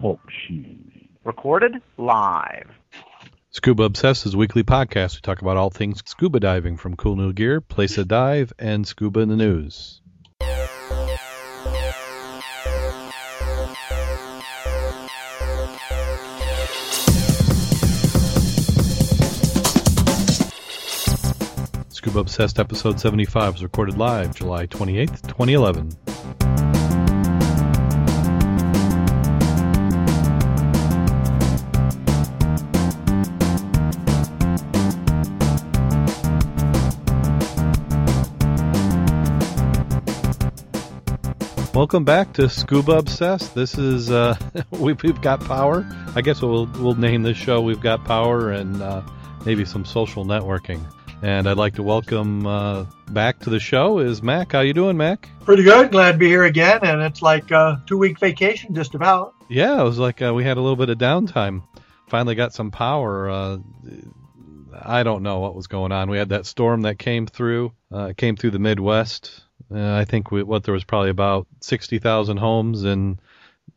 Talk show. Recorded live. Scuba Obsessed is a weekly podcast. We talk about all things scuba diving from cool new gear, place to dive, and scuba in the news. Scuba Obsessed episode 75 was recorded live July 28th, 2011. Welcome back to Scuba Obsessed. This is uh, we've, we've got power. I guess we'll we'll name this show "We've Got Power" and uh, maybe some social networking. And I'd like to welcome uh, back to the show is Mac. How you doing, Mac? Pretty good. Glad to be here again, and it's like a two week vacation, just about. Yeah, it was like uh, we had a little bit of downtime. Finally got some power. Uh, I don't know what was going on. We had that storm that came through. Uh, came through the Midwest. Uh, I think we, what there was probably about sixty thousand homes in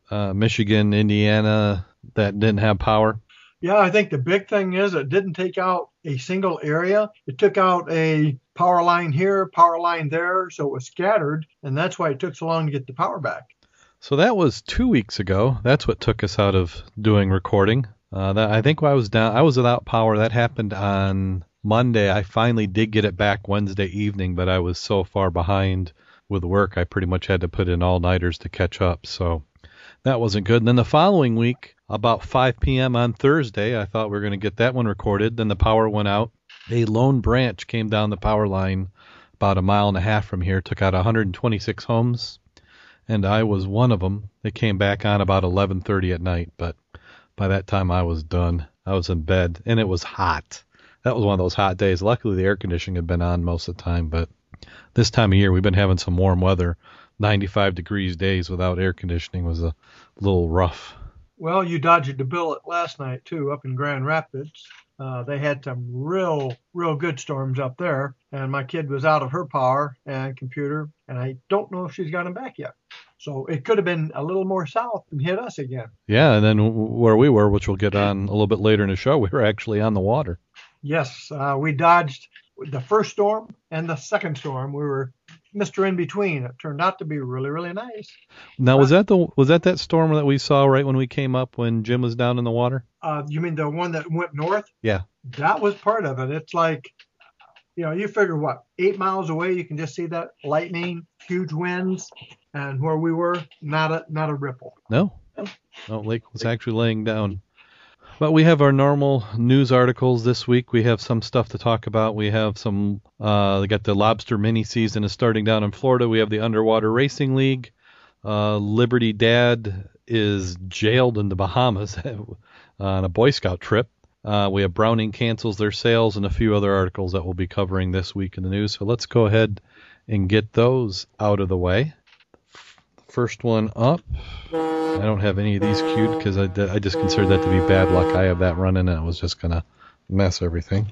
uh, Michigan, Indiana that didn't have power. Yeah, I think the big thing is it didn't take out a single area. It took out a power line here, power line there, so it was scattered, and that's why it took so long to get the power back. So that was two weeks ago. That's what took us out of doing recording. Uh, that I think I was down. I was without power. That happened on Monday. I finally did get it back Wednesday evening, but I was so far behind with work. I pretty much had to put in all nighters to catch up. So that wasn't good. And then the following week, about 5 p.m. on Thursday, I thought we were going to get that one recorded. Then the power went out. A lone branch came down the power line about a mile and a half from here, took out 126 homes, and I was one of them. They came back on about 11:30 at night, but by that time I was done. I was in bed, and it was hot. That was one of those hot days. Luckily, the air conditioning had been on most of the time, but this time of year we've been having some warm weather. 95 degrees days without air conditioning was a little rough. Well, you dodged a bullet last night too, up in Grand Rapids. Uh, they had some real, real good storms up there, and my kid was out of her power and computer, and I don't know if she's got him back yet. So it could have been a little more south and hit us again. Yeah, and then where we were, which we'll get on a little bit later in the show, we were actually on the water. Yes, uh, we dodged the first storm and the second storm. We were Mr. In Between. It turned out to be really, really nice. Now, was that the was that that storm that we saw right when we came up when Jim was down in the water? Uh, you mean the one that went north? Yeah. That was part of it. It's like, you know, you figure what eight miles away, you can just see that lightning, huge winds, and where we were, not a not a ripple. No, no, lake was actually laying down. But we have our normal news articles this week. We have some stuff to talk about. We have some. Uh, got the lobster mini season is starting down in Florida. We have the underwater racing league. Uh, Liberty Dad is jailed in the Bahamas on a Boy Scout trip. Uh, we have Browning cancels their sales and a few other articles that we'll be covering this week in the news. So let's go ahead and get those out of the way. First one up. I don't have any of these queued because I, I just considered that to be bad luck. I have that running and it was just going to mess everything.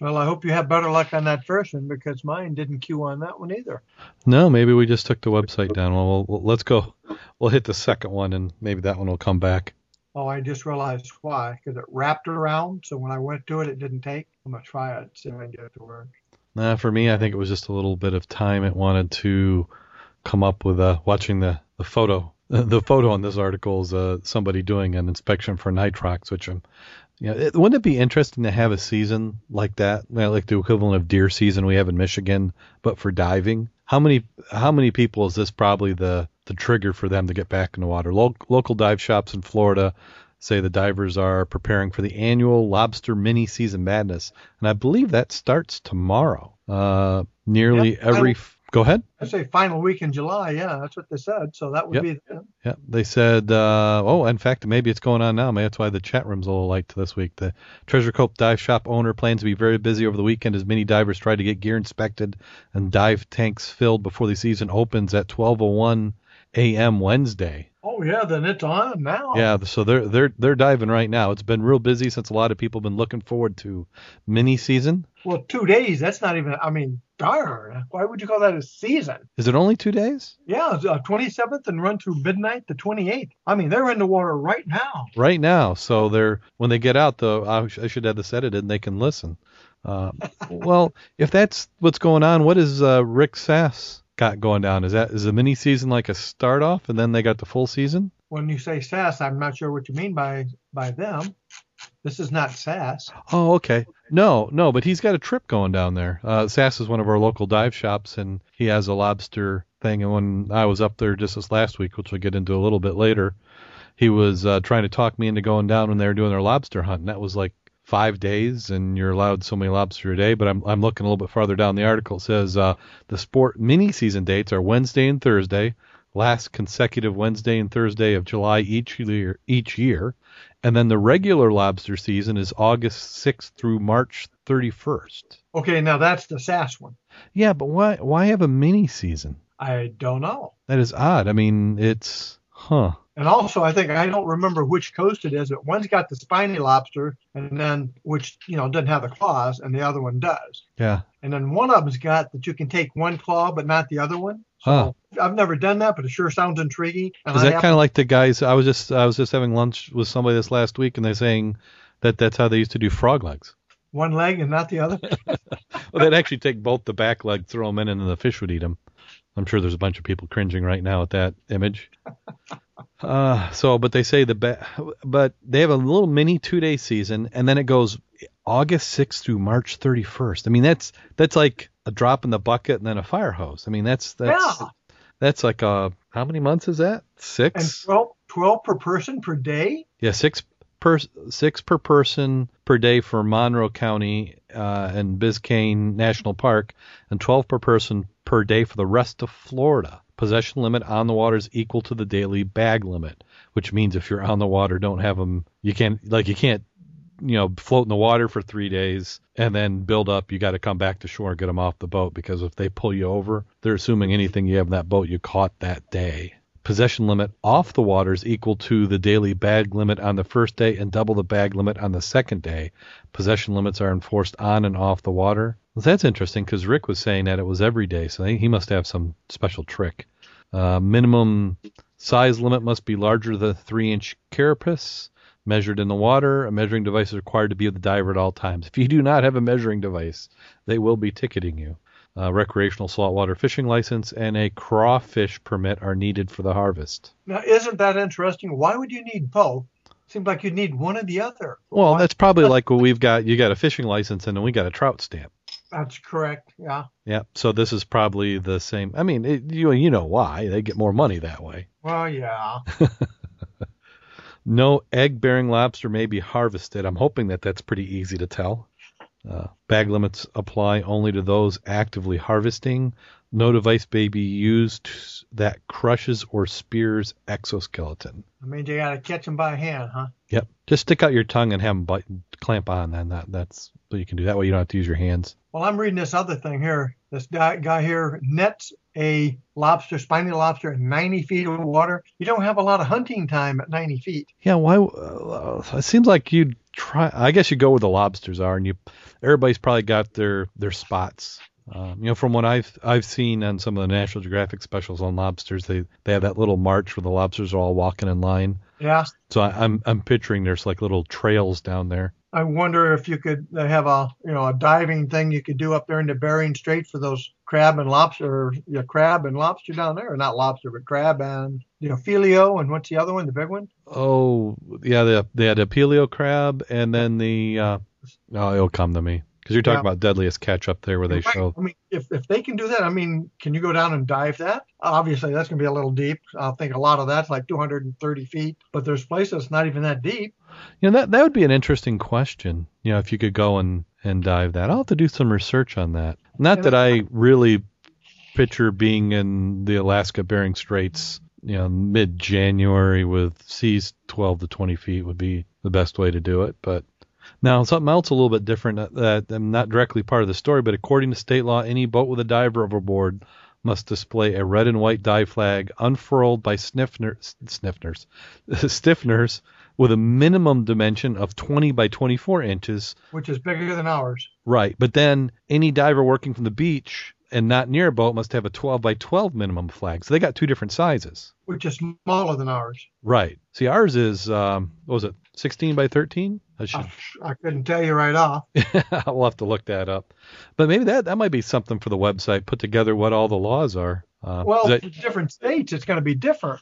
Well, I hope you have better luck on that first one because mine didn't queue on that one either. No, maybe we just took the website down. Well, we'll, we'll let's go. We'll hit the second one and maybe that one will come back. Oh, I just realized why because it wrapped around. So when I went to it, it didn't take. I'm gonna try it, see if I can get it to work. Nah, for me, I think it was just a little bit of time. It wanted to come up with uh, watching the the photo. The photo on this article is uh, somebody doing an inspection for nitrox, which I'm. You know, it, wouldn't it be interesting to have a season like that, you know, like the equivalent of deer season we have in Michigan, but for diving? How many how many people is this probably the the trigger for them to get back in the water? Lo- local dive shops in Florida say the divers are preparing for the annual lobster mini season madness, and I believe that starts tomorrow. Uh, nearly Yep, every. I- Go ahead. I say final week in July. Yeah, that's what they said. So that would Yep. be. The, Yeah, they said. Uh, oh, in fact, maybe it's going on now. Maybe that's why the chat room's a little light this week. The Treasure Cove Dive Shop owner plans to be very busy over the weekend as many divers try to get gear inspected and dive tanks filled before the season opens at 12:01 a.m. Wednesday. Oh yeah, then it's on now. Yeah, so they're they're they're diving right now. It's been real busy since a lot of people have been looking forward to mini season. Well, two days. That's not even. I mean, darn. Why would you call that a season? Is it only two days? Yeah, it's, uh, 27th and run through midnight the 28th. I mean, they're in the water right now. Right now, so they're when they get out though. I, sh- I should have this edited and they can listen. Uh, well, if that's what's going on, what is uh, Rick Sass got going down? Is that is the mini season like a start off and then they got the full season? When you say SAS, I'm not sure what you mean by by them. This is not SAS. Oh, okay. No, no, but he's got a trip going down there. Uh, Sass is one of our local dive shops, and he has a lobster thing. And when I was up there just this last week, which we'll get into a little bit later, he was uh, trying to talk me into going down when they were doing their lobster hunt. And that was like five days, and you're allowed so many lobster a day. But I'm I'm looking a little bit farther down the article. It says uh, the sport mini season dates are Wednesday and Thursday, last consecutive Wednesday and Thursday of July each year. Each year. And then the regular lobster season is August 6th through March 31st. Okay, now that's the SAS one. Yeah, but why why have a mini season? I don't know. That is odd. I mean, it's huh. And also, I think I don't remember which coast it is, but one's got the spiny lobster, and then which you know doesn't have the claws, and the other one does. Yeah. And then one of them's got that you can take one claw but not the other one. So Huh. I've never done that, but it sure sounds intriguing. And Is that kind of like the guys? I was just I was just having lunch with somebody this last week, and they're saying that that's how they used to do frog legs. one leg and not the other? Well, they'd actually take both the back leg, throw them in, and then the fish would eat them. I'm sure there's a bunch of people cringing right now at that image. Uh, so, but they say the but they have a little mini two day season, and then it goes August 6th through March 31st. I mean, that's that's like a drop in the bucket and then a fire hose. I mean, that's that's Yeah. that's like uh how many months is that? and Six? 12, 12 per person per day? Yeah, six per six per person per day for Monroe County uh, and Biscayne National Park, and 12 per person per day for the rest of Florida. Possession limit on the water is equal to the daily bag limit, which means if you're on the water, don't have them. You can't like you can't you know float in the water for three days and then build up. You got to come back to shore and get them off the boat because if they pull you over, they're assuming anything you have in that boat you caught that day possession limit off the water is equal to the daily bag limit on the first day and double the bag limit on the second day. Possession limits are enforced on and off the water. Well, that's interesting because Rick was saying that it was every day, so he must have some special trick. Uh, minimum size limit must be larger than a three inch carapace measured in the water. A measuring device is required to be with the diver at all times. If you do not have a measuring device, they will be ticketing you. Uh, recreational saltwater fishing license and a crawfish permit are needed for the harvest. Now, isn't that interesting? Why would you need both? Seems like you'd need one or the other. Well, Why- that's probably like what we've got. You got a fishing license and then we got a trout stamp. That's correct. Yeah. Yeah, so this is probably the same. I mean, it, you you know why they get more money that way. Well, yeah. No egg-bearing lobster may be harvested. I'm hoping that that's pretty easy to tell. Uh, bag limits apply only to those actively harvesting. No device may be used that crushes or spears exoskeleton. I mean, you got to catch them by hand, huh? Yep. Just stick out your tongue and have them bite, clamp on. Then that that's what you can do. That way you don't have to use your hands. Well, I'm reading this other thing here. This guy, guy here nets a lobster, spiny lobster, at 90 feet of water. You don't have a lot of hunting time at 90 feet. Yeah. Why? Uh, it seems like you'd try. I guess you go where the lobsters are, and you. Everybody's probably got their their spots. Um, you know, from what I've I've seen on some of the National Geographic specials on lobsters, they they have that little march where the lobsters are all walking in line. Yeah. So I, I'm I'm picturing there's like little trails down there. I wonder if you could have a you know a diving thing you could do up there in the Bering Strait for those crab and lobster, yeah, crab and lobster down there, not lobster, but crab and you know filio and what's the other one, the big one? Oh yeah, they they had a paleo crab, and then the uh, oh it'll come to me because you're talking Yeah. about deadliest catch up there where they Right. show. I mean, if if they can do that, I mean, can you go down and dive that? Obviously, that's going to be a little deep. I think a lot of that's like 230 feet, but there's places not even that deep. You know that that would be an interesting question. You know, if you could go and and dive that. I'll have to do some research on that. Not that I really picture being in the Alaska Bering Straits. You know, mid January with seas 12 to 20 feet would be the best way to do it. But now something else a little bit different uh, that, that I'm not directly part of the story, but according to state law, any boat with a diver overboard must display a red and white dive flag unfurled by sniffner, sniffners, stiffeners with a minimum dimension of 20 by 24 inches. Which is bigger than ours. Right. But then any diver working from the beach and not near a boat must have a 12 by 12 minimum flag. So they got two different sizes. Which is smaller than ours. Right. See, ours is, um, what was it, 16 by 13? I, should... I, I couldn't tell you right off. we'll have to look that up. But maybe that, that might be something for the website, put together what all the laws are. Uh, well, that... different states, it's going to be different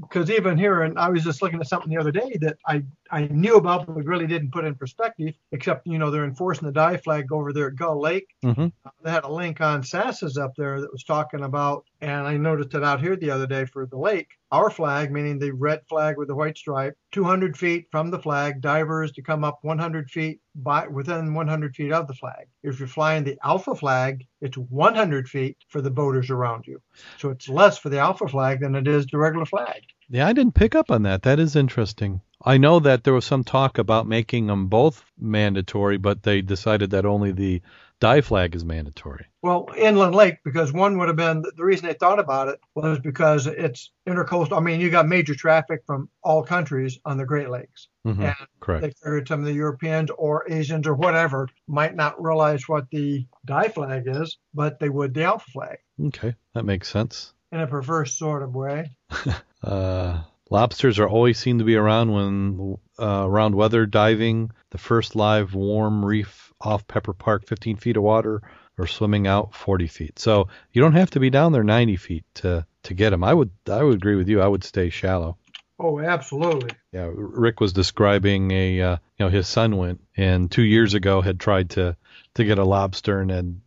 because even here, and I was just looking at something the other day that I, I knew about but we really didn't put in perspective, except, you know, they're enforcing the dive flag over there at Gull Lake. Mm-hmm. Uh, they had a link on SASA's up there that was talking about, and I noticed it out here the other day for the lake. Our flag, meaning the red flag with the white stripe, 200 feet from the flag, divers to come up 100 feet by within 100 feet of the flag. If you're flying the alpha flag, it's 100 feet for the boaters around you. So it's less for the alpha flag than it is the regular flag. Yeah, I didn't pick up on that. That is interesting. I know that there was some talk about making them both mandatory, but they decided that only the dive flag is mandatory. Well, inland lake, because one would have been the reason they thought about it was because it's intercoastal. I mean, you got major traffic from all countries on the Great Lakes. Mm-hmm. And Correct. they figured some of the Europeans or Asians or whatever might not realize what the dive flag is, but they would the alpha flag. Okay, that makes sense. In a perverse sort of way. uh, Lobsters are always seen to be around when uh, around weather diving. The first live worm reef off Pepper Park, 15 feet of water, or swimming out 40 feet. So you don't have to be down there 90 feet to to get them. I would I would agree with you. I would stay shallow. Oh, absolutely. Yeah, Rick was describing a uh, you know his son went and two years ago had tried to to get a lobster and had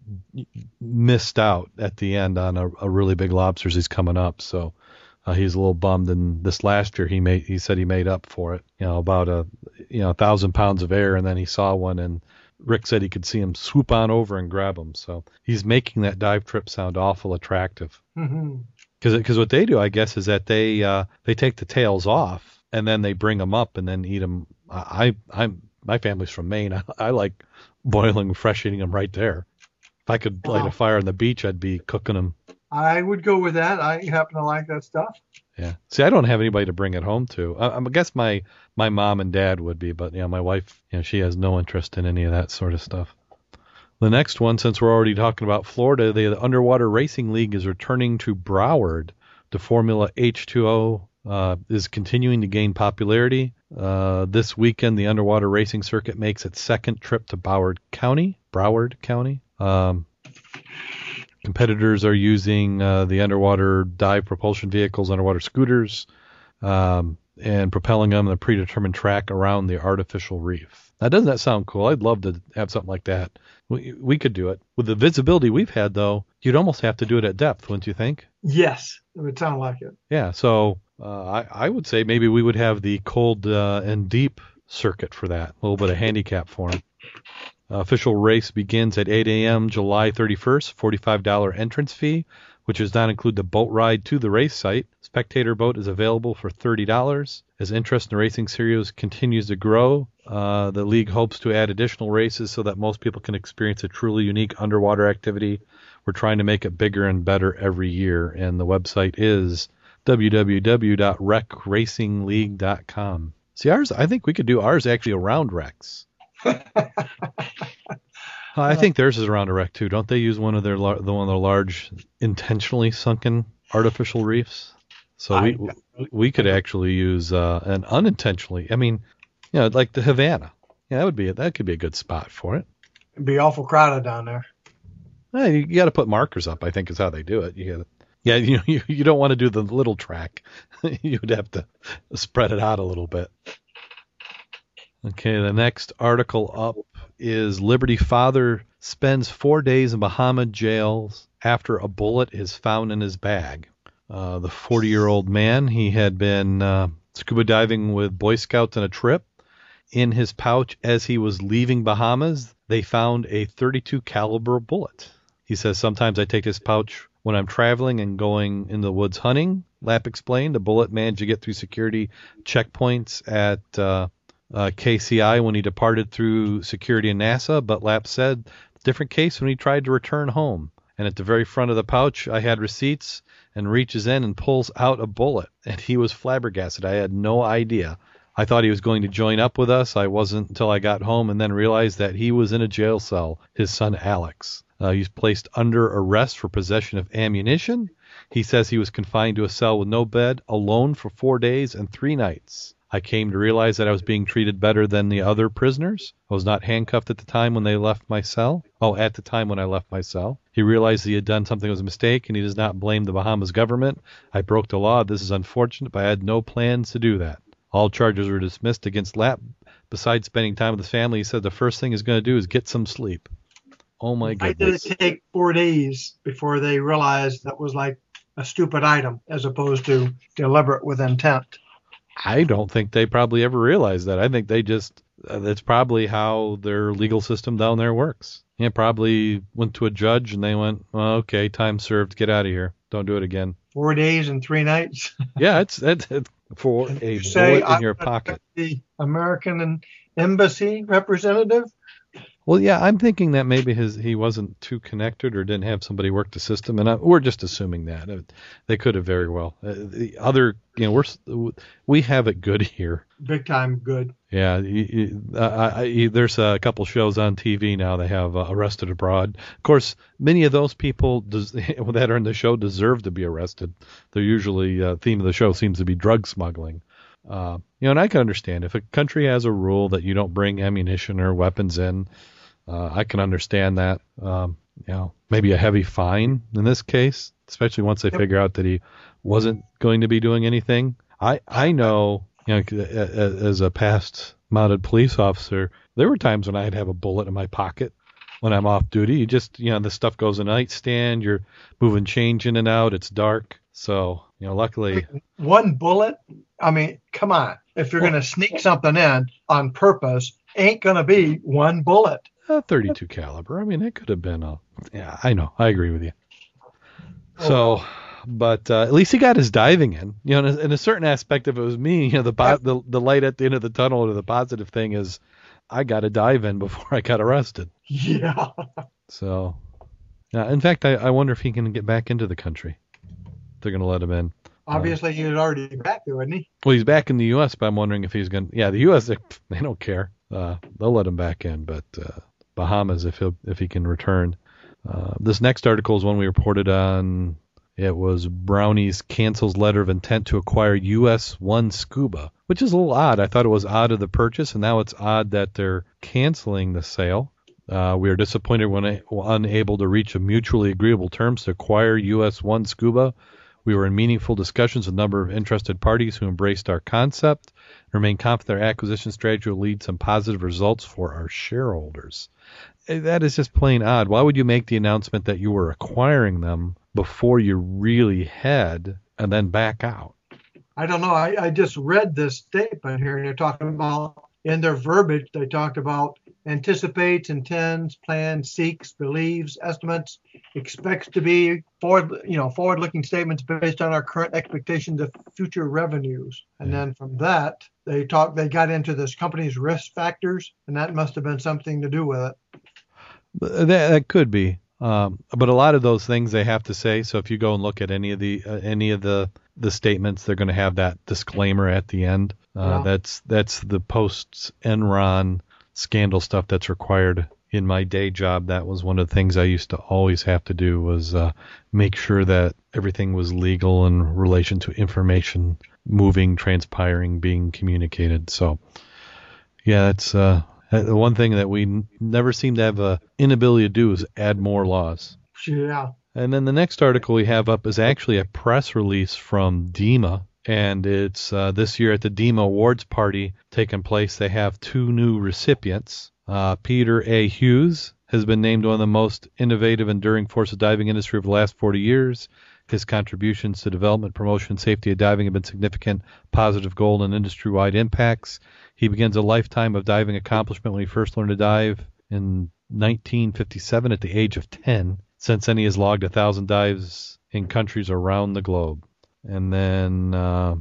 missed out at the end on a, a really big lobster as he's coming up. So uh, he's a little bummed. And this last year, he made he said he made up for it. You know, about a you know a thousand pounds of air, and then he saw one, and Rick said he could see him swoop on over and grab him. So he's making that dive trip sound awful attractive. Because mm-hmm. because what they do, I guess, is that they uh, they take the tails off and then they bring them up and then eat them. I I'm my family's from Maine. I, I like boiling, fresh eating them right there. If I could light a fire on the beach, I'd be cooking them I would go with that. I happen to like that stuff. Yeah. See, I don't have anybody to bring it home to. I, I guess my my mom and dad would be, but you know, my wife, you know, she has no interest in any of that sort of stuff. The next one, since we're already talking about Florida, the Underwater Racing League is returning to Broward. The Formula H2O uh, is continuing to gain popularity. Uh, this weekend, the underwater racing circuit makes its second trip to Broward County. Broward County. Um, Competitors are using uh, the underwater dive propulsion vehicles, underwater scooters, um, and propelling them on a predetermined track around the artificial reef. Now, doesn't that sound cool? I'd love to have something like that. We, we could do it. With the visibility we've had, though, you'd almost have to do it at depth, wouldn't you think? Yes, it would sound like it. Yeah, so uh, I, I would say maybe we would have the cold uh, and deep circuit for that. A little bit of handicap for them. Uh, official race begins at 8 a.m. July 31st. $45 entrance fee, which does not include the boat ride to the race site. Spectator boat is available for $30. As interest in racing series continues to grow, uh, the league hopes to add additional races so that most people can experience a truly unique underwater activity. We're trying to make it bigger and better every year, and the website is www.recracingleague.com. See, ours, I think we could do ours actually around wrecks. I think theirs is around a wreck too. Don't they use one of their the one of the large intentionally sunken artificial reefs? So we we could actually use uh, an unintentionally. I mean, you know, like the Havana. Yeah, that would be a, that could be a good spot for it. It'd be awful crowded down there. Yeah, you, you got to put markers up. I think is how they do it. You got yeah, you you you don't want to do the little track. You'd have to spread it out a little bit. Okay, the next article up is Liberty father spends four days in Bahama jails after a bullet is found in his bag. Uh, the 40 year old man, he had been uh, scuba diving with Boy Scouts on a trip. In his pouch as he was leaving Bahamas, they found a 32 caliber bullet. He says, Sometimes I take this pouch when I'm traveling and going in the woods hunting. Lap explained. The bullet managed to get through security checkpoints at uh, uh, KCI when he departed through security in Nassau, but Lap said different case when he tried to return home. and at the very front of the pouch, I had receipts and reaches in and pulls out a bullet. And he was flabbergasted. I had no idea. I thought he was going to join up with us. I wasn't until I got home and then realized that he was in a jail cell, his son Alex. Uh, he's placed under arrest for possession of ammunition. He says he was confined to a cell with no bed, alone for four days and three nights. I came to realize that I was being treated better than the other prisoners. I was not handcuffed at the time when they left my cell. Oh, at the time when I left my cell. He realized he had done something that was a mistake, and he does not blame the Bahamas government. I broke the law. This is unfortunate, but I had no plans to do that. All charges were dismissed against Lap. Besides spending time with his family, he said the first thing he's going to do is get some sleep. Oh my Why did goodness. it take four days before they realized that was like a stupid item as opposed to deliberate with intent? I don't think they probably ever realized that. I think they just uh, that's probably how their legal system down there works. Yeah, probably went to a judge and they went, well, okay, time served, get out of here, don't do it again. Four days and three nights. Yeah, it's it's for a you bullet in your "I'm pocket. The American embassy representative. Well, yeah, I'm thinking that maybe his he wasn't too connected or didn't have somebody work the system, and I, we're just assuming that Uh, they could have very well. Uh, the other, you know, we're we have it good here. Big time good. Yeah, you, you, uh, I, I, there's a couple shows on TV now. They have uh, Arrested Abroad. Of course, many of those people des- that are in the show deserve to be arrested. They're usually uh, theme of the show seems to be drug smuggling. Uh, you know, and I can understand if a country has a rule that you don't bring ammunition or weapons in. Uh, I can understand that. Um, you know, maybe a heavy fine in this case, especially once they Yep. figure out that he wasn't going to be doing anything. I I know, you know, c- a- a- as a past mounted police officer, there were times when I'd have a bullet in my pocket when I'm off duty. You just, you know, the stuff goes in a nightstand. You're moving change in and out. It's dark, so you know, luckily, One bullet. I mean, come on. If you're going to sneak something in on purpose, ain't going to be one bullet. A 32 caliber. I mean, it could have been a. Yeah, I know. I agree with you. So, but uh, at least he got his diving in. You know, in a, in a certain aspect, if it was me, you know, the, po- the the light at the end of the tunnel or the positive thing is, I got to dive in before I got arrested. Yeah. So, yeah. In fact, I, I wonder if he can get back into the country. They're going to let him in. Obviously, he was already back there, wasn't he? Well, he's back in the U.S., but I'm wondering if he's going. to Yeah, the U.S. They, they don't care. Uh, they'll let him back in, but uh, Bahamas if he if he can return. Uh, this next article is one we reported on. It was Brownie's cancels letter of intent to acquire U.S. One Scuba, which is a little odd. I thought it was odd of the purchase, and now it's odd that they're canceling the sale. Uh, we are disappointed when unable to reach a mutually agreeable terms to acquire U.S. One Scuba. We were in meaningful discussions with a number of interested parties who embraced our concept and remain confident our acquisition strategy will lead some positive results for our shareholders. Eh, That is just plain odd. Why would you make the announcement that you were acquiring them before you really had and then back out? I don't know. I, I just read this statement here, and they're talking about in their verbiage. They talked about anticipates, intends, plans, seeks, believes, estimates, expects to be forward, you know, forward-looking statements based on our current expectations of future revenues. And then from that, they talked. They got into this company's risk factors, and that must have been something to do with it. That, that could be, um, but a lot of those things they have to say. So if you go and look at any of the uh, any of the the statements, they're going to have that disclaimer at the end. Uh, Yeah. That's that's the post Enron scandal stuff that's required in my day job. That was one of the things I used to always have to do was uh, make sure that everything was legal in relation to information moving, transpiring, being communicated. So yeah, that's uh, the one thing that we n- never seem to have a inability to do is add more laws. Yeah. And then the next article we have up is actually a press release from DEMA, and it's uh, this year at the DEMA Awards party taking place. They have two new recipients. Uh, Peter A. Hughes has been named one of the most innovative, and enduring force of diving industry of the last 40 years. His contributions to development, promotion, and safety of diving have been significant, positive goal, and industry-wide impacts. He begins a lifetime of diving accomplishment when he first learned to dive in 1957 at the age of 10. Since then, he has logged a thousand dives in countries around the globe. And then uh,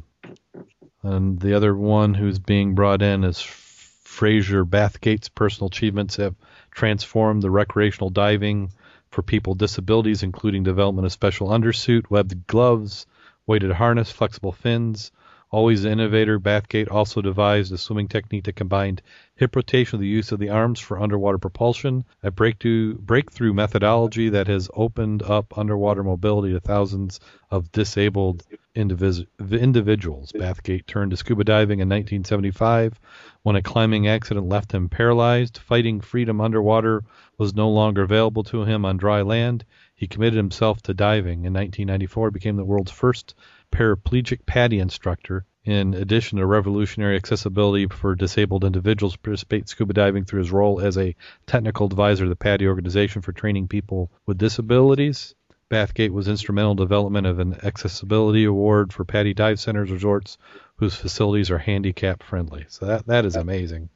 and the other one who's being brought in is Fraser Bathgate's personal achievements have transformed the recreational diving for people with disabilities, including development of special undersuit, webbed gloves, weighted harness, flexible fins. Always the innovator, Bathgate also devised a swimming technique that combined hip rotation with the use of the arms for underwater propulsion, a breakthrough, methodology that has opened up underwater mobility to thousands of disabled individuals. Bathgate turned to scuba diving in 1975 when a climbing accident left him paralyzed. Fighting freedom underwater was no longer available to him on dry land. He committed himself to diving. In 1994, became the world's first paraplegic PADI instructor. In addition to revolutionary accessibility for disabled individuals, participate scuba diving through his role as a technical advisor to the PADI organization for training people with disabilities. Bathgate was instrumental in development of an accessibility award for PADI dive centers resorts whose facilities are handicap friendly. So that that is amazing.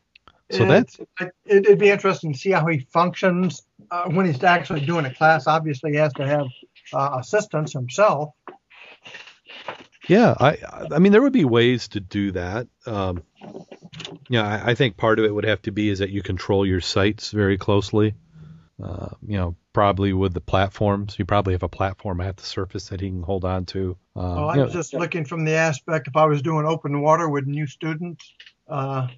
So that's it, it'd be interesting to see how he functions uh, when he's actually doing a class. Obviously, he has to have uh, assistance himself. Yeah, I I mean there would be ways to do that. Um, yeah, I, I think part of it would have to be is that you control your sights very closely. Uh, you know, probably with the platforms, you probably have a platform at the surface that he can hold on to. Um, Well, I you was know, just looking from the aspect if I was doing open water with new students, uh,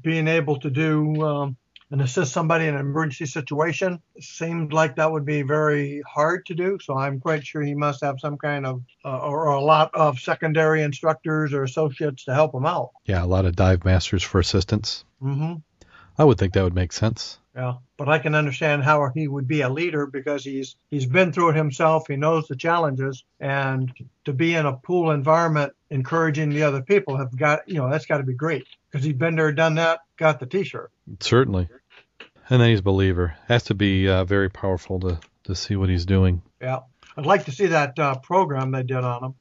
being able to do um, and assist somebody in an emergency situation seemed like that would be very hard to do. So I'm quite sure he must have some kind of uh, or a lot of secondary instructors or associates to help him out. yeah, a lot of dive masters for assistance. Mm-hmm. I would think that would make sense. Yeah, but I can understand how he would be a leader because he's he's been through it himself. He knows the challenges, and to be in a pool environment, encouraging the other people have got you know that's got to be great because he's been there, done that, got the T-shirt. Certainly. And then he's a believer. Has to be uh, very powerful to, to see what he's doing. Yeah, I'd like to see that uh, program they did on him.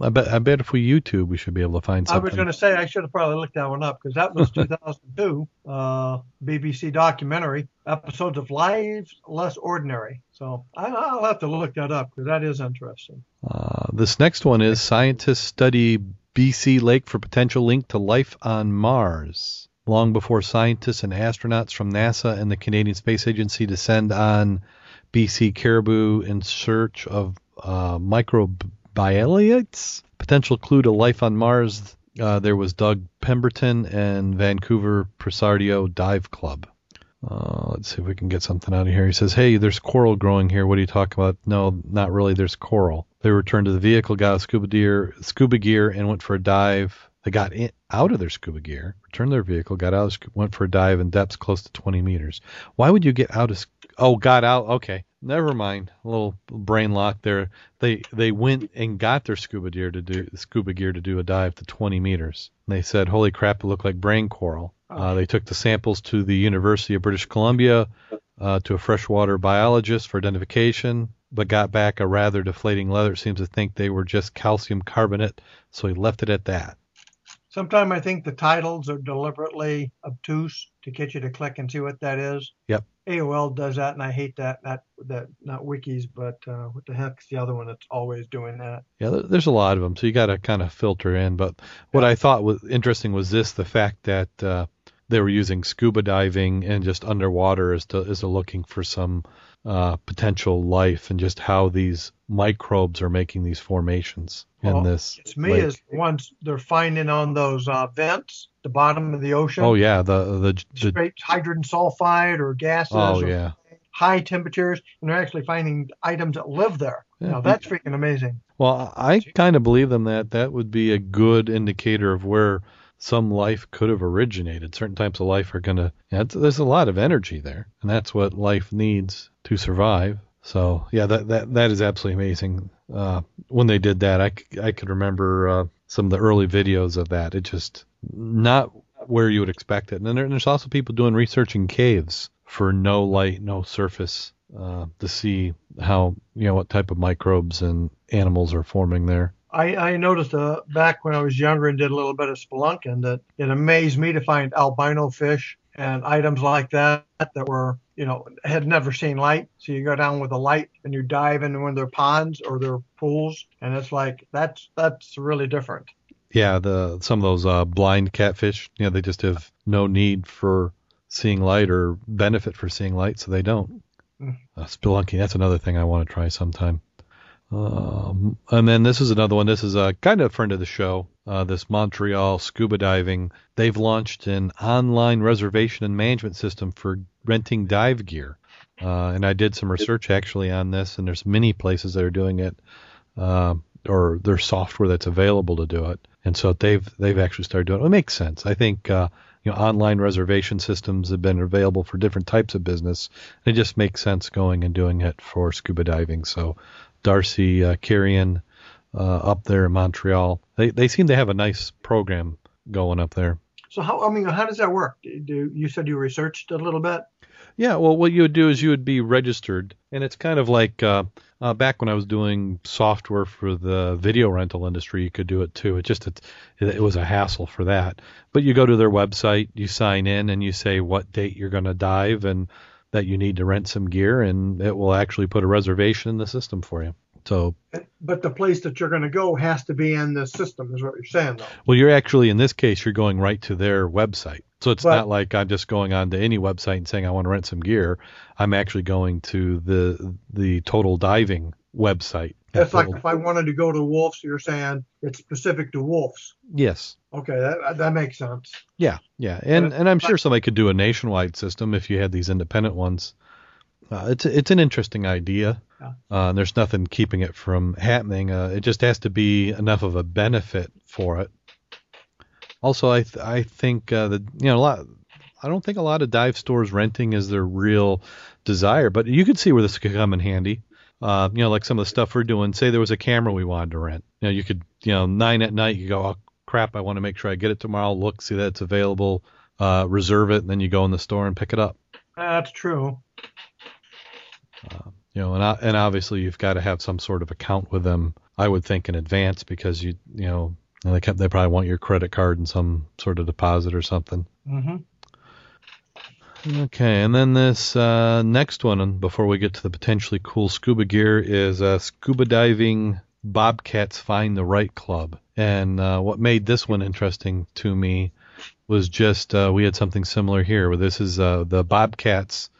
I bet I bet if we YouTube, we should be able to find something. I was going to say I should have probably looked that one up because that was 2002 uh, BBC documentary episodes of Lives Less Ordinary. So I, I'll have to look that up because that is interesting. Uh, this next one is scientists study BC Lake for potential link to life on Mars. Long before scientists and astronauts from NASA and the Canadian Space Agency descend on BC Cariboo in search of uh, microbialites, potential clue to life on Mars, uh, there was Doug Pemberton and Vancouver Presardio Dive Club. Uh, let's see if we can get something out of here. He says, "Hey, there's coral growing here. What are you talking about?" No, not really. There's coral. They returned to the vehicle, got a scuba gear, scuba gear, and went for a dive. They got in, out of their scuba gear, returned their vehicle, got out, scu- went for a dive in depths close to 20 meters. Why would you get out of? sc- Oh, got out. Okay, never mind. A little brain lock there. They they went and got their scuba gear to do scuba gear to do a dive to 20 meters. And they said, "Holy crap! It looked like brain coral." Uh, they took the samples to the University of British Columbia uh, to a freshwater biologist for identification, but got back a rather deflating letter. Seems to think they were just calcium carbonate, so he left it at that. Sometimes I think the titles are deliberately obtuse to get you to click and see what that is. Yep. AOL does that, and I hate that. Not that, not wikis, but uh, what the heck's the other one that's always doing that? Yeah, there's a lot of them, so you got to kind of filter in. But what I thought was interesting was this: the fact that uh, they were using scuba diving and just underwater as to as to looking for some uh, potential life, and just how these microbes are making these formations Well, in this. It's me lake. is the ones they're finding on those uh, vents, the bottom of the ocean. Oh yeah, the the, the Straight hydrogen sulfide or gases. oh or yeah. High temperatures, and they're actually finding items that live there. Yeah. Now that's freaking amazing. Well, I kind of believe them that that would be a good indicator of where some life could have originated. Certain types of life are going to, there's a lot of energy there, and that's what life needs to survive. So, yeah, that that, that is absolutely amazing. Uh, when they did that, I, I could remember uh, some of the early videos of that. It just not where you would expect it. And then there, there's also people doing research in caves for no light, no surface, uh, to see how you know what type of microbes and animals are forming there. I, I noticed uh, back when I was younger and did a little bit of spelunking that it amazed me to find albino fish and items like that that were, you know, had never seen light. So you go down with a light and you dive into one of their ponds or their pools, and it's like that's that's really different. Yeah, the some of those uh, blind catfish, you know, they just have no need for seeing light or benefit for seeing light, so they don't. Mm. Uh, Spelunky, that's another thing I want to try sometime. Um, and then this is another one. This is a kind of friend of the show. Uh, this Montreal scuba diving. They've launched an online reservation and management system for renting dive gear. Uh, and I did some research actually on this, and there's many places that are doing it, uh, or there's software that's available to do it. And so they've they've actually started doing it. It makes sense. I think uh, you know online reservation systems have been available for different types of business. It just makes sense going and doing it for scuba diving. So Darcy uh, Kieran uh, up there in Montreal, they they seem to have a nice program going up there. So how I mean, how does that work? Do you said you researched a little bit? Yeah, well, what you would do is you would be registered, and it's kind of like uh, uh, back when I was doing software for the video rental industry. You could do it too. It just it, it was a hassle for that. But you go to their website, you sign in, and you say what date you're going to dive and that you need to rent some gear, and it will actually put a reservation in the system for you. So, But the place that you're going to go has to be in the system, is what you're saying, though. well, you're actually in this case you're going right to their website. So it's But- not like I'm just going on to any website and saying I want to rent some gear. I'm actually going to the the Total Diving website. That's like if I wanted to go to Wolves, you're saying it's specific to Wolves. yes. Okay, that that makes sense. Yeah, yeah, and But- and I'm sure somebody could do a nationwide system if you had these independent ones. Uh, it's it's an interesting idea. Yeah. Uh, and there's nothing keeping it from happening. Uh, it just has to be enough of a benefit for it. Also, I th- I think uh, that you know a lot. I don't think a lot of dive stores renting is their real desire, but you could see where this could come in handy. Uh, you know, like some of the stuff we're doing. Say there was a camera we wanted to rent. You know, you could, you know, nine at night, you go, oh crap, I want to make sure I get it tomorrow. Look, see that it's available, uh, reserve it, and then you go in the store and pick it up. That's true. You know, and and obviously you've got to have some sort of account with them. I would think in advance because you, you know, they kept, they probably want your credit card and some sort of deposit or something. hmm Okay, and then this uh, next one, and before we get to the potentially cool scuba gear, is uh, scuba diving Bobcats Find the Right Club. And uh, what made this one interesting to me was just uh, we had something similar here. Where this is uh, the Bobcats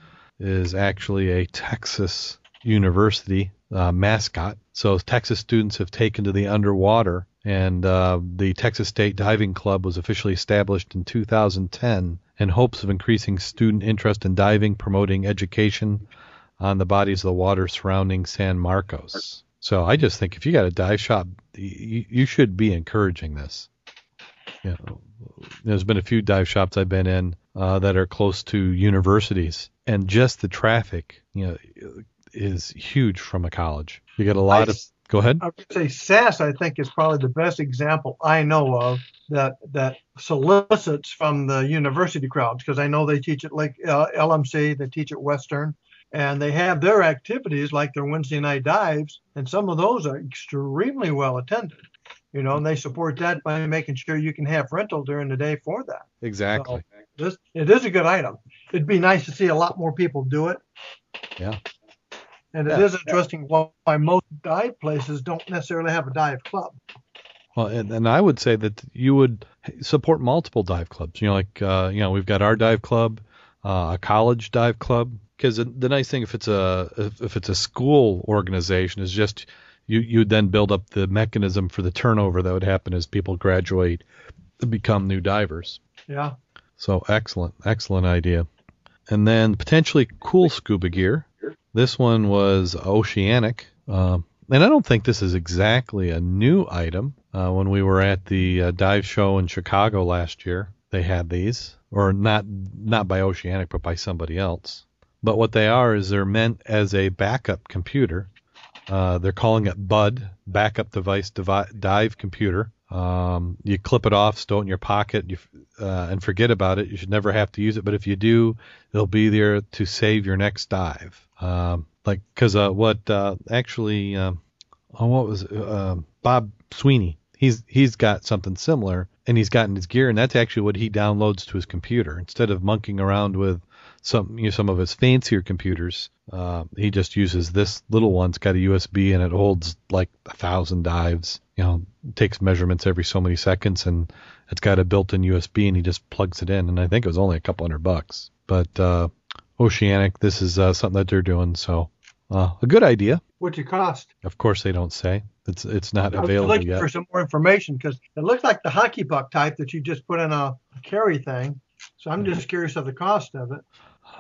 is actually a Texas university uh, mascot. So Texas students have taken to the underwater, and uh, the Texas State Diving Club was officially established in 2010 in hopes of increasing student interest in diving, promoting education on the bodies of the water surrounding San Marcos. So I just think if you got a dive shop, you, you should be encouraging this. You know, there's been a few dive shops I've been in uh, that are close to universities, and just the traffic, you know, is huge from a college. You get a lot I- of. Go ahead. I would say SAS, I think, is probably the best example I know of that that solicits from the university crowds because I know they teach at like uh, LMC, they teach at Western, and they have their activities like their Wednesday night dives, and some of those are extremely well attended. You know, and they support that by making sure you can have rental during the day for that. Exactly. This it is a good item. It'd be nice to see a lot more people do it. Yeah. And it Yeah. is interesting why why most dive places don't necessarily have a dive club. Well, and, and I would say that you would support multiple dive clubs. You know, like uh, you know, we've got our dive club, uh, a college dive club. Because the, the nice thing if it's a if, if it's a school organization is just you you then build up the mechanism for the turnover that would happen as people graduate and become new divers. Yeah. So excellent, excellent idea. And then potentially cool scuba gear. This one was oceanic. Um, and I don't think this is exactly a new item. Uh, when we were at the uh, dive show in Chicago last year, they had these, or not not by Oceanic, but by somebody else. But what they are is they're meant as a backup computer. Uh, they're calling it BUD, Backup Device Divi- Dive Computer. Um, you clip it off, stow it in your pocket, you, uh, and forget about it. You should never have to use it, but if you do, it'll be there to save your next dive. Um, like, because uh, what uh, actually, um, oh, what was? Uh, Bob Sweeney? He's he's got something similar, and he's gotten his gear, and that's actually what he downloads to his computer instead of monkeying around with some you know, some of his fancier computers. Uh, he just uses this little one. It's got a USB and it holds like a thousand dives. You know, takes measurements every so many seconds, and it's got a built-in USB, and he just plugs it in. And I think it was only a couple hundred bucks. But uh, Oceanic. This is uh, something that they're doing. So uh, a good idea. What's it cost? Of course, they don't say. It's it's not I was available looking yet. for some more information because it looks like the hockey puck type that you just put in a carry thing. So I'm just curious of the cost of it.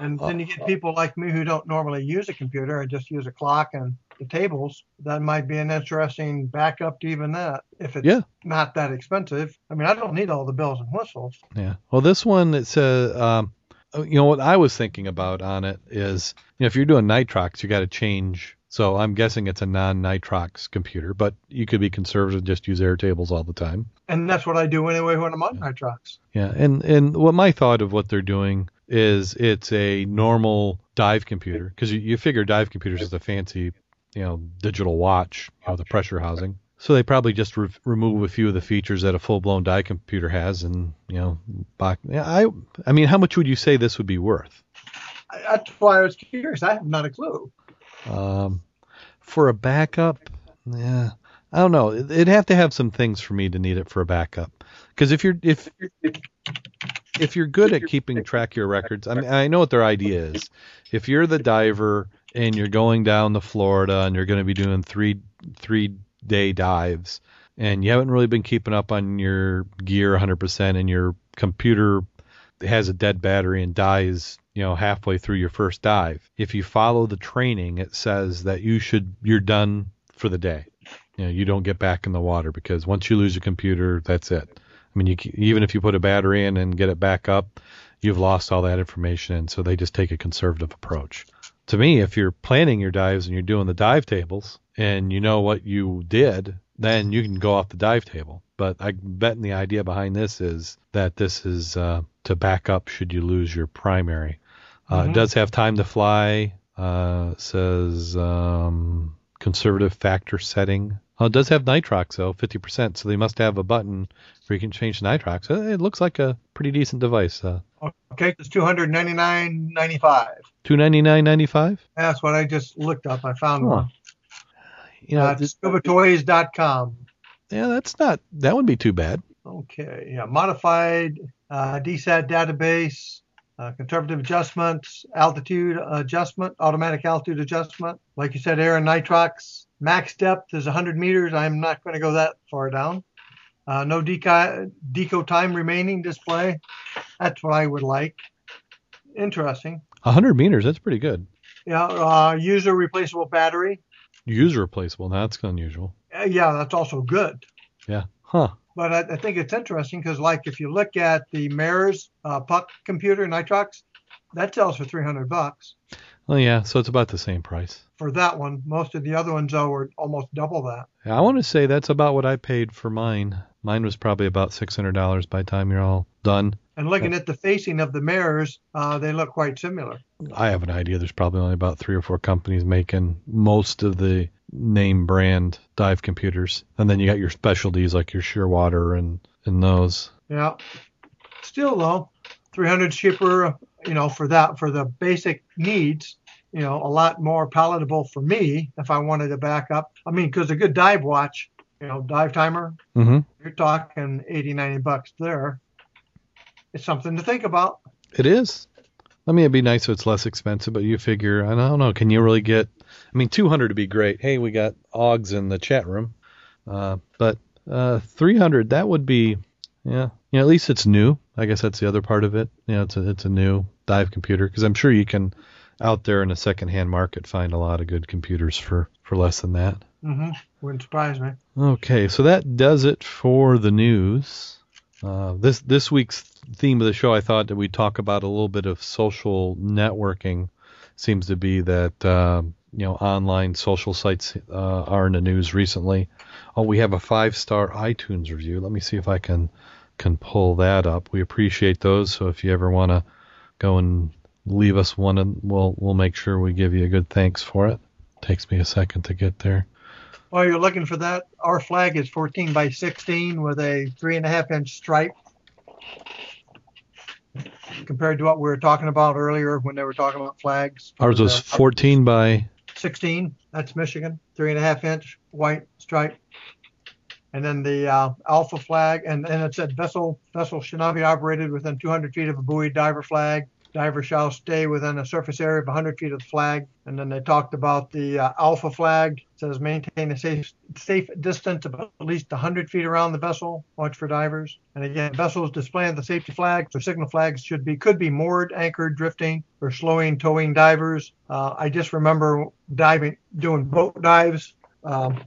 And then you get people like me who don't normally use a computer and just use a clock and the tables. That might be an interesting backup to even that if it's Yeah. not that expensive. I mean, I don't need all the bells and whistles. Yeah. Well, this one it says, um, uh, you know, what I was thinking about on it is, you know, if you're doing nitrox, you got to change. So I'm guessing it's a non-nitrox computer, but you could be conservative, and just use Airtables all the time. And that's what I do anyway when I'm on my trucks. Yeah, and and what my thought of what they're doing is it's a normal dive computer because you, you figure dive computers is a fancy, you know, digital watch, you know, the pressure housing. So they probably just re- remove a few of the features that a full-blown dive computer has, and you know, yeah, I I mean, how much would you say this would be worth? I- That's why I was curious. I have not a clue. Um, for a backup, yeah, I don't know. It- It'd have to have some things for me to need it for a backup. Because if you're if if you're good at keeping track of your records, I mean, I know what their idea is. If you're the diver and you're going down to Florida and you're going to be doing three three day dives, and you haven't really been keeping up on your gear 100%, and your computer has a dead battery and dies, you know, halfway through your first dive. If you follow the training, it says that you should you're done for the day. You know, you don't get back in the water because once you lose your computer, that's it. I mean, you even if you put a battery in and get it back up, you've lost all that information, and so they just take a conservative approach. To me, if you're planning your dives and you're doing the dive tables and you know what you did, then you can go off the dive table. But I bet the idea behind this is that this is uh, to back up should you lose your primary. Uh, It Mhm. does have time to fly. Uh, it says um, conservative factor setting. Oh, it does have nitrox though, 50%. So they must have a button where you can change the nitrox. Uh, It looks like a pretty decent device. Uh, Okay, it's two hundred ninety nine ninety five. Two ninety nine ninety five. That's what I just looked up. I found Huh. one. You know, Uh, ScubaToys.com. yeah, that's not. That wouldn't be too bad. Okay, yeah, modified uh, DSAT database, uh, conservative adjustments, altitude adjustment, automatic altitude adjustment. Like you said, air and nitrox. Max depth is 100 meters. I'm not going to go that far down. Uh, no deco, deco time remaining display. That's what I would like. Interesting. hundred meters. That's pretty good. Yeah, uh, user replaceable battery. User replaceable. That's unusual. Uh, yeah, that's also good. Yeah. Huh. But I, I think it's interesting because, like, if you look at the Mares uh, puck computer Nitrox, that sells for 300 bucks. Well, yeah. So it's about the same price. For that one, most of the other ones though were almost double that. I want to say that's about what I paid for mine. Mine was probably about six hundred dollars by the time you're all done. And looking at the facing of the Mares, uh, they look quite similar. I have an idea. There's probably only about three or four companies making most of the name brand dive computers, and then you got your specialties like your Shearwater and and those. Yeah. Still though, 300 cheaper. You know, for that for the basic needs. You know, a lot more palatable for me if I wanted to back up. I mean, because a good dive watch, you know, dive timer, Mm-hmm. you're talking 80, 90 bucks there. It's something to think about. It is. I mean, it'd be nice if it's less expensive, but you figure, I don't know, can you really get? I mean, 200 would be great. Hey, we got Oggs in the chat room, uh, but uh, 300 that would be, yeah, you know, at least it's new. I guess that's the other part of it. You know, it's a it's a new dive computer because I'm sure you can out there in a secondhand market find a lot of good computers for for less than that. hmm Wouldn't surprise me. Okay, so that does it for the news. Uh, this this week's theme of the show, I thought that we'd talk about a little bit of social networking. Seems to be that um, you know online social sites uh, are in the news recently. Oh, we have a five star iTunes review. Let me see if I can can pull that up. We appreciate those. So if you ever want to go and leave us one, and we'll we'll make sure we give you a good thanks for it. Takes me a second to get there. While you're looking for that, our flag is 14 by 16 with a three and a half inch stripe. Compared to what we were talking about earlier when they were talking about flags. Ours was Uh, 14 by 16. That's Michigan. Three and a half inch white stripe. And then the uh, Alpha flag, and, and it said vessel vessel should not be operated within 200 feet of a buoy diver flag. Divers shall stay within a surface area of 100 feet of the flag. And then they talked about the uh, alpha flag. It says maintain a safe, safe distance of at least 100 feet around the vessel. Watch for divers. And again, vessels displaying the safety flags or signal flags should be could be moored, anchored, drifting, or slowing, towing divers. Uh, I just remember diving, doing boat dives. Um,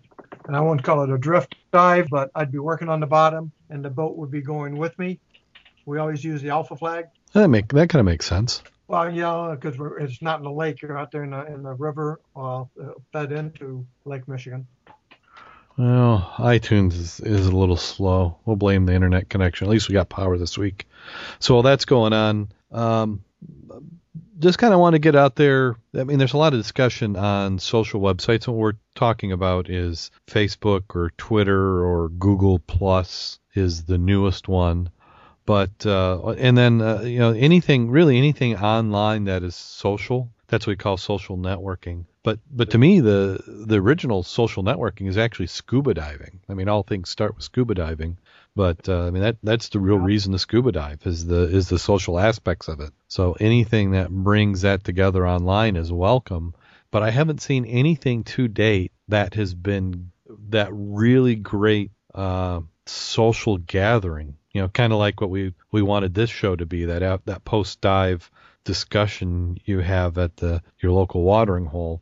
and I won't call it a drift dive, but I'd be working on the bottom, and the boat would be going with me. We always use the alpha flag. That make that kind of makes sense. Well, yeah, because it's not in the lake. You're out there in the, in the river, uh, fed into Lake Michigan. Well, iTunes is, is a little slow. We'll blame the internet connection. At least we got power this week. So while that's going on, um, just kind of want to get out there. I mean, there's a lot of discussion on social websites. What we're talking about is Facebook or Twitter or Google Plus is the newest one. But uh, and then uh, you know anything really anything online that is social. That's what we call social networking. But but to me the the original social networking is actually scuba diving. I mean all things start with scuba diving. But uh, I mean that that's the real reason to scuba dive is the is the social aspects of it. So anything that brings that together online is welcome. But I haven't seen anything to date that has been that really great uh, social gathering. You know, kind of like what we we wanted this show to be that out, that post dive discussion you have at the your local watering hole,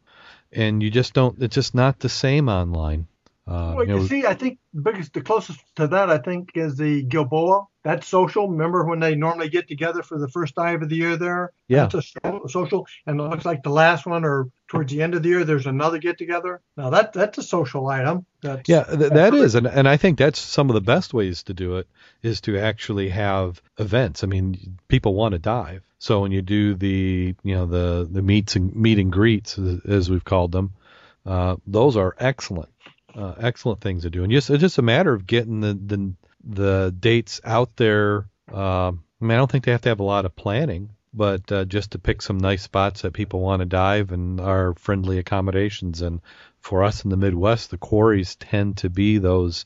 and you just don't. It's just not the same online. Uh, well, you, know, you see, I think the biggest, the closest to that, I think, is the Gilboa. That's social. Remember when they normally get together for the first dive of the year there? Yeah. That's a social, and it looks like the last one or towards the end of the year, there's another get together. Now that that's a social item. That's, yeah, th- that is, and and I think that's some of the best ways to do it is to actually have events. I mean, people want to dive, so when you do the you know the the meets and meet and greets as we've called them, uh, those are excellent uh, excellent things to do, and just it's just a matter of getting the the, the dates out there. Uh, I mean, I don't think they have to have a lot of planning, but uh, just to pick some nice spots that people want to dive and are friendly accommodations. And for us in the Midwest, the quarries tend to be those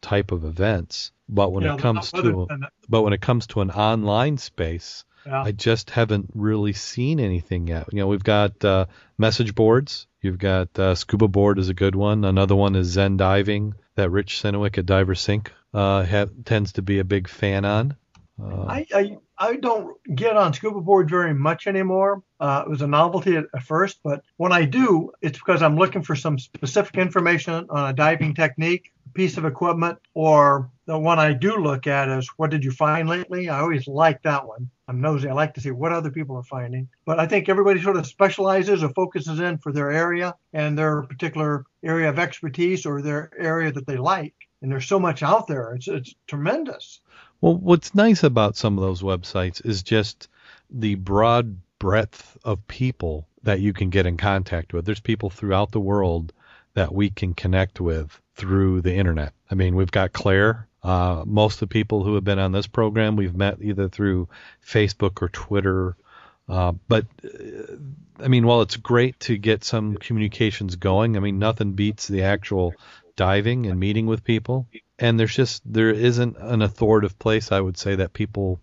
type of events. But when yeah, it comes to but when it comes to an online space, yeah. I just haven't really seen anything yet. You know, we've got uh, message boards. You've got uh, Scuba Board is a good one. Another one is Zen Diving that Rich Senowick at DiverSync uh, ha- tends to be a big fan on. Uh, I, I, I don't get on scuba board very much anymore. Uh, it was a novelty at, at, first, but when I do, it's because I'm looking for some specific information on a diving technique, piece of equipment, or the one I do look at is what did you find lately? I always like that one. I'm nosy. I like to see what other people are finding. But I think everybody sort of specializes or focuses in for their area and their particular area of expertise or their area that they like. And there's so much out there. It's it's tremendous. Well, what's nice about some of those websites is just the broad breadth of people that you can get in contact with. There's people throughout the world that we can connect with through the internet. I mean, we've got Claire uh, most of the people who have been on this program we've met either through Facebook or Twitter. Uh, but uh, I mean, while it's great to get some communications going, I mean, nothing beats the actual diving and meeting with people. And there's just there isn't an authoritative place I would say that people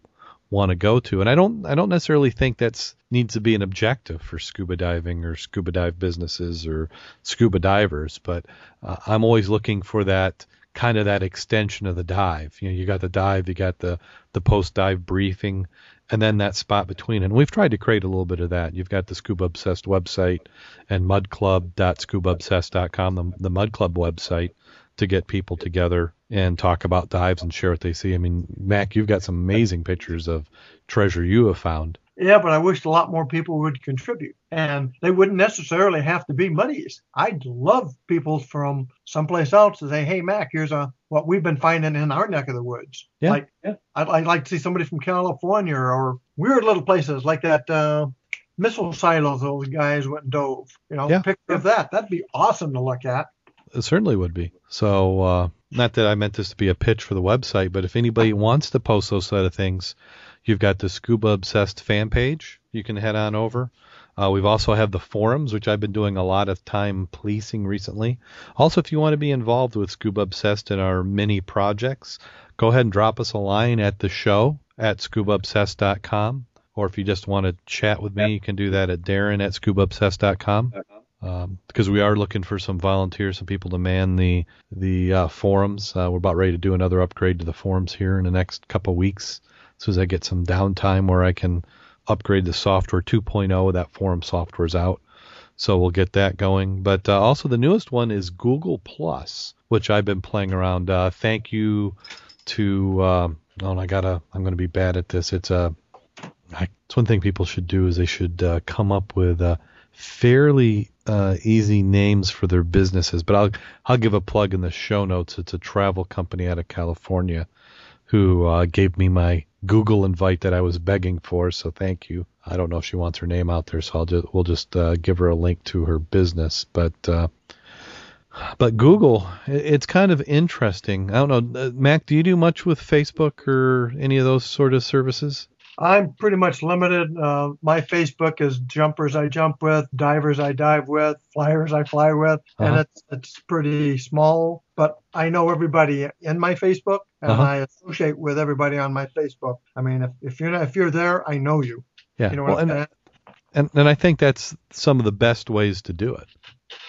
want to go to. And I don't I don't necessarily think that's needs to be an objective for scuba diving or scuba dive businesses or scuba divers. But uh, I'm always looking for that kind of that extension of the dive. You know, you got the dive, you got the the post dive briefing, and then that spot between. And we've tried to create a little bit of that. You've got the Scuba Obsessed website and mudclub.scubaobsessed.com, the, the Mud Club website, to get people together and talk about dives and share what they see. I mean, Mac, you've got some amazing pictures of treasure you have found. Yeah, but I wish a lot more people would contribute. And they wouldn't necessarily have to be muddies. I'd love people from someplace else to say, hey, Mac, here's a, what we've been finding in our neck of the woods. Yeah. Like, I'd, I'd like to see somebody from California or weird little places like that uh, missile silos those guys went and dove. You know, yeah. picture of that. That'd be awesome to look at. It certainly would be. So, uh, not that I meant this to be a pitch for the website, but if anybody wants to post those sort of things, You've got the Scuba Obsessed fan page. You can head on over. Uh, we've also have the forums, which I've been doing a lot of time policing recently. Also, if you want to be involved with Scuba Obsessed in our mini projects, go ahead and drop us a line at the show at scubaobsessed.com or if you just want to chat with me, you can do that at Darren at ScubaObsessed.com. Um, because we are looking for some volunteers, some people to man the the uh, forums. Uh, we're about ready to do another upgrade to the forums here in the next couple weeks. As soon as I get some downtime where I can upgrade the software 2.0, that forum software's out. So we'll get that going. But uh, also the newest one is Google Plus, which I've been playing around. Uh, thank you to uh, oh, I gotta I'm gonna be bad at this. It's a I, it's one thing people should do is they should uh, come up with uh, fairly uh, easy names for their businesses. But I'll I'll give a plug in the show notes. It's a travel company out of California who uh, gave me my Google invite that I was begging for. So thank you. I don't know if she wants her name out there, so I'll just we'll just uh, give her a link to her business. But uh, but Google, it's kind of interesting. I don't know, uh, Mac. Do you do much with Facebook or any of those sort of services? I'm pretty much limited. Uh, my Facebook is jumpers I jump with, divers I dive with, flyers I fly with, uh-huh. and it's it's pretty small. But I know everybody in my Facebook, and uh-huh. I associate with everybody on my Facebook. I mean, if, if you're not, if you're there, I know you. Yeah. You know well, and, and and I think that's some of the best ways to do it.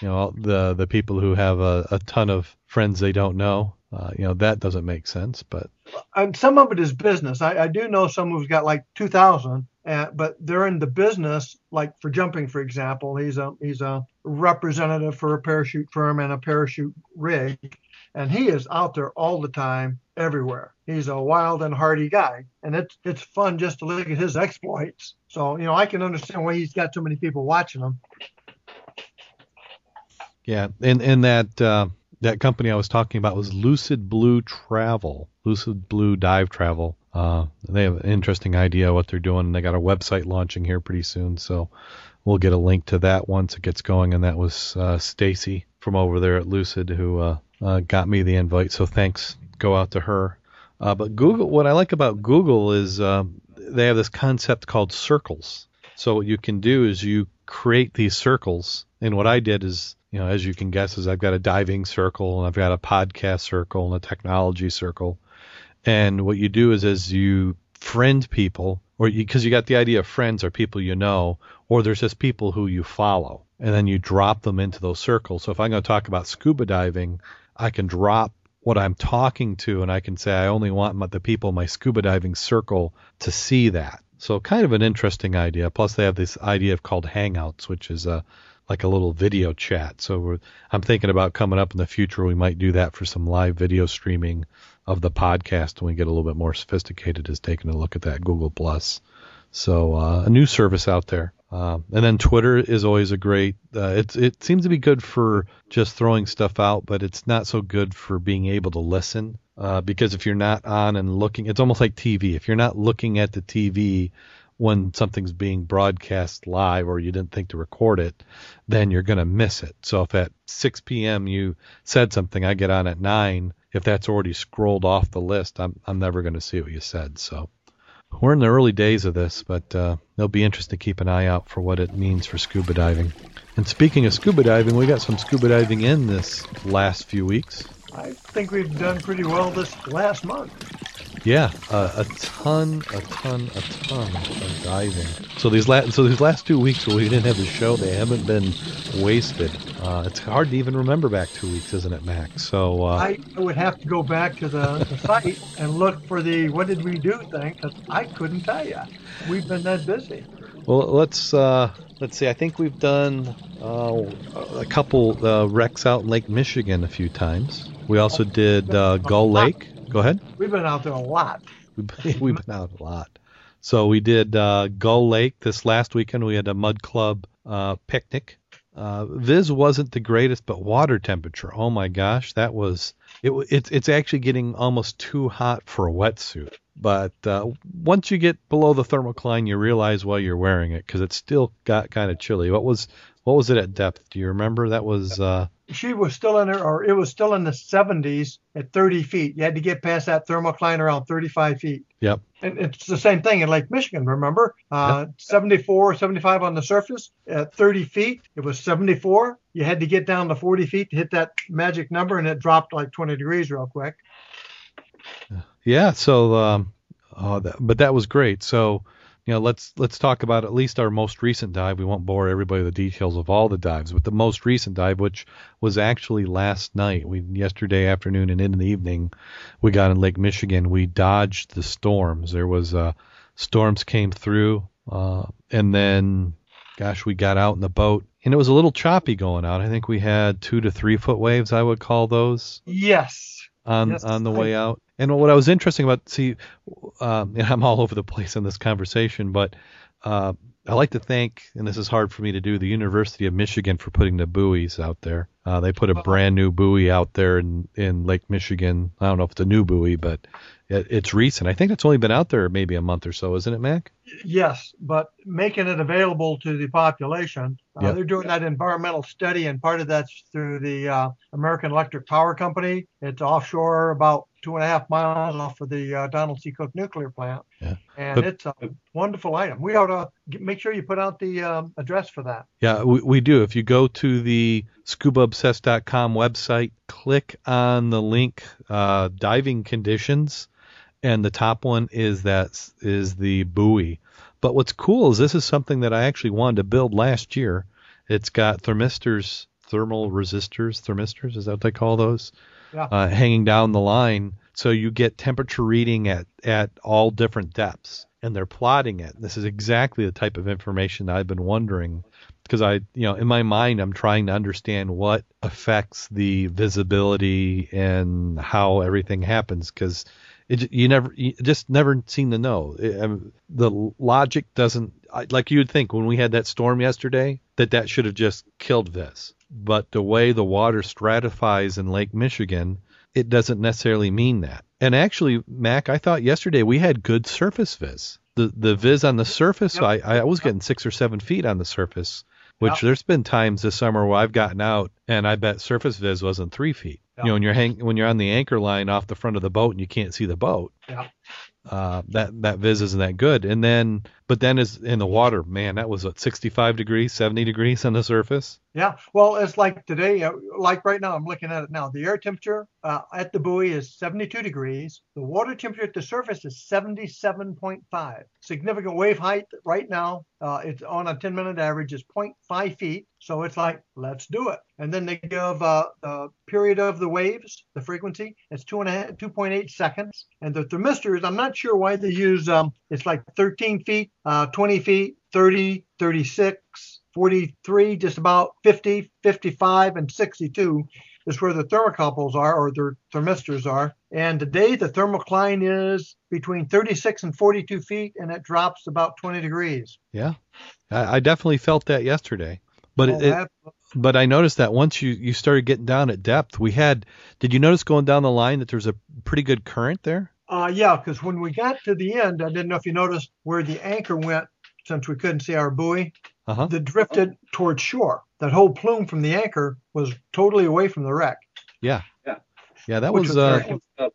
You know, the the people who have a, a ton of friends they don't know uh, you know that doesn't make sense, but and some of it is business. I, I do know some who's got like two thousand, uh, but they're in the business. Like for jumping, for example, he's a he's a representative for a parachute firm and a parachute rig, and he is out there all the time, everywhere. He's a wild and hardy guy, and it's it's fun just to look at his exploits. So you know I can understand why he's got so many people watching him. Yeah, and and that. Uh that company I was talking about was Lucid Blue Travel, Lucid Blue Dive Travel. Uh, they have an interesting idea what they're doing. They got a website launching here pretty soon, so we'll get a link to that once it gets going. And that was uh, Stacy from over there at Lucid who uh, uh, got me the invite. So thanks go out to her. Uh, but Google, what I like about Google is uh, they have this concept called circles. So what you can do is you create these circles, and what I did is you know, as you can guess, is I've got a diving circle and I've got a podcast circle and a technology circle. And what you do is as you friend people, or because you, you got the idea of friends are people you know, or there's just people who you follow, and then you drop them into those circles. So if I'm going to talk about scuba diving, I can drop what I'm talking to, and I can say I only want the people in my scuba diving circle to see that. So kind of an interesting idea. Plus, they have this idea of called Hangouts, which is a like a little video chat. So I'm thinking about coming up in the future. We might do that for some live video streaming of the podcast when we get a little bit more sophisticated. Is taking a look at that Google Plus. So uh, a new service out there. Um, and then Twitter is always a great. Uh, it it seems to be good for just throwing stuff out, but it's not so good for being able to listen. Uh, because if you're not on and looking, it's almost like TV. If you're not looking at the TV when something's being broadcast live or you didn't think to record it, then you're going to miss it. So if at 6 p.m. you said something, I get on at 9, if that's already scrolled off the list, I'm, I'm never going to see what you said. So we're in the early days of this, but uh, it'll be interesting to keep an eye out for what it means for scuba diving. And speaking of scuba diving, we got some scuba diving in this last few weeks. I think we've done pretty well this last month. Yeah, uh, a ton, a ton, a ton of diving. So these last, so these last two weeks where we didn't have the show, they haven't been wasted. Uh, it's hard to even remember back two weeks, isn't it, Max? So uh, I would have to go back to the, the site and look for the "What did we do?" thing because I couldn't tell you. We've been that busy. Well, let's uh, let's see. I think we've done uh, a couple uh, wrecks out in Lake Michigan a few times. We also did uh, Gull Lake. Go ahead. We've been out there a lot. We've, been out a lot. So we did uh, Gull Lake this last weekend. We had a mud club uh, picnic. Uh, Viz wasn't the greatest, but water temperature. Oh my gosh, that was it. It's it's actually getting almost too hot for a wetsuit. But uh, once you get below the thermocline, you realize why you're wearing it because it still got kind of chilly. What was what was it at depth? Do you remember? That was uh, she was still in her, or it was still in the 70s at 30 feet. You had to get past that thermal thermocline around 35 feet. Yep. And it's the same thing in Lake Michigan, remember? Uh, yep. 74, 75 on the surface. At 30 feet, it was 74. You had to get down to 40 feet to hit that magic number, and it dropped like 20 degrees real quick. Yeah. So, um, oh, that, but that was great. So, you know, let's let's talk about at least our most recent dive. We won't bore everybody with the details of all the dives, but the most recent dive, which was actually last night, we yesterday afternoon and in the evening, we got in Lake Michigan. We dodged the storms. There was uh, storms came through, uh, and then, gosh, we got out in the boat, and it was a little choppy going out. I think we had two to three foot waves. I would call those Yes. On Yes, on the I- way out. And what I was interesting about, see, um, and I'm all over the place in this conversation, but uh, I like to thank, and this is hard for me to do, the University of Michigan for putting the buoys out there. Uh, they put a Uh-huh. brand new buoy out there in in Lake Michigan. I don't know if it's a new buoy, but it's recent. I think it's only been out there maybe a month or so, isn't it, Mac? Yes, but making it available to the population. Uh, Yep. They're doing that environmental study, and part of that's through the uh, American Electric Power Company. It's offshore, about two and a half miles off of the uh, Donald C. Cook nuclear plant. Yeah. And But- it's a wonderful item. We ought to get, make sure you put out the um, address for that. Yeah, we, we do. If you go to the scubaobsessed.com website, click on the link uh, diving conditions, and the top one is that is the buoy. But what's cool is this is something that I actually wanted to build last year. It's got thermistors, thermal resistors, thermistors, is that what they call those? Yeah. Uh, hanging down the line, so you get temperature reading at at all different depths, and they're plotting it. This is exactly the type of information that I've been wondering because I, you know, in my mind, I'm trying to understand what affects the visibility and how everything happens because it you never you just never seem to know. It, um, the logic doesn't I- like you'd think when we had that storm yesterday that that should have just killed this, but the way the water stratifies in Lake Michigan, it doesn't necessarily mean that. And actually, Mac, I thought yesterday we had good surface viz. The the viz on the surface, Yep. I I was getting six or seven feet on the surface, which Yep. there's been times this summer where I've gotten out and I bet surface viz wasn't three feet. Yep. You know, when you're hang when you're on the anchor line off the front of the boat and you can't see the boat, Yeah. uh, that that viz isn't that good. And then, but then is in the water, man, that was what 65 degrees, 70 degrees on the surface. Yeah, well, it's like today, uh, like right now, I'm looking at it now. The air temperature uh, at the buoy is 72 degrees. The water temperature at the surface is 77.5. Significant wave height right now, uh, it's on a 10 minute average is 0.5 feet. So it's like, let's do it. And then they give uh, the period of the waves, the frequency, it's two and a half, 2.8 seconds. And the thermistors, I'm not sure why they use, um, it's like 13 feet, uh, 20 feet, 30, 36, 43, just about 50, 55, and 62 is where the thermocouples are or their thermistors are. And today the thermocline is between 36 and 42 feet and it drops about 20 degrees. Yeah, I, I definitely felt that yesterday. But Oh, it, it, but I noticed that once you you started getting down at depth, we had. Did you notice going down the line that there's a pretty good current there? Uh, yeah, because when we got to the end, I didn't know if you noticed where the anchor went since we couldn't see our buoy. Uh huh. That drifted towards shore. That whole plume from the anchor was totally away from the wreck. Yeah, yeah, yeah. that Which was, was uh,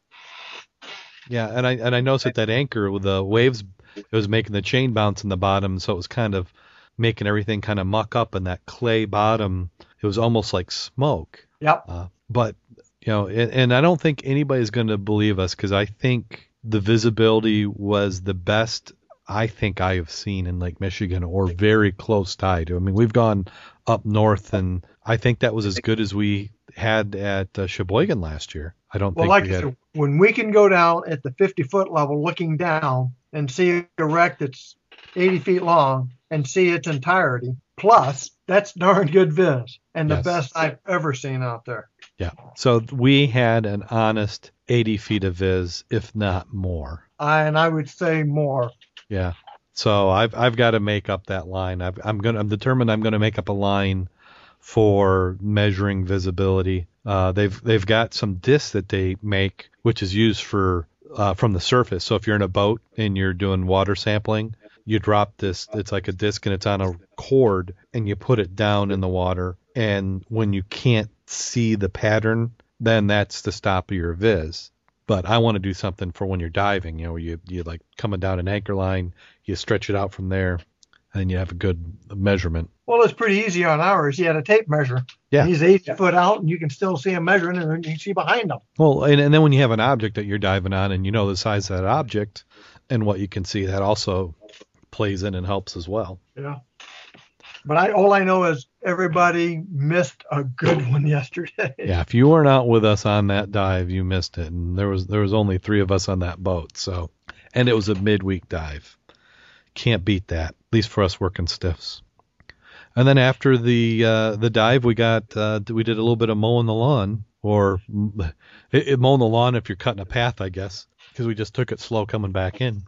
yeah, and I and I noticed that that anchor with the waves, it was making the chain bounce in the bottom, so it was kind of making everything kind of muck up in that clay bottom. It was almost like smoke. Yep. Uh, but you know, and, and I don't think anybody's going to believe us because I think the visibility was the best I think I have seen in Lake Michigan or very close tied. To. I mean, we've gone up north, and I think that was as good as we had at uh, Sheboygan last year. I don't Well, think like we I had. said, when we can go down at the 50 foot level looking down and see a wreck that's 80 feet long and see its entirety, plus that's darn good viz and the Yes. best I've ever seen out there. Yeah. So we had an honest 80 feet of viz, if not more. I, and I would say more. Yeah. So I've I've got to make up that line. I've, I'm gonna I'm determined I'm gonna make up a line for measuring visibility. Uh, they've they've got some discs that they make, which is used for uh, from the surface. So if you're in a boat and you're doing water sampling, you drop this. It's like a disc and it's on a cord, and you put it down in the water. And when you can't see the pattern, then that's the stop of your viz. But I want to do something for when you're diving, you know, you you like coming down an anchor line, you stretch it out from there, and you have a good measurement. Well, it's pretty easy on ours. You had a tape measure. Yeah. He's 80 foot out and you can still see him measuring and you can see behind him. Well, and, and then when you have an object that you're diving on, and you know the size of that object and what you can see, that also plays in and helps as well. Yeah. But I all I know is everybody missed a good one yesterday. Yeah, if you weren't out with us on that dive, you missed it. And there was there was only three of us on that boat, so and it was a midweek dive. Can't beat that, at least for us working stiffs. And then after the uh, the dive, we got uh, we did a little bit of mowing the lawn, or it, it mowing the lawn if you're cutting a path, I guess, because we just took it slow coming back in.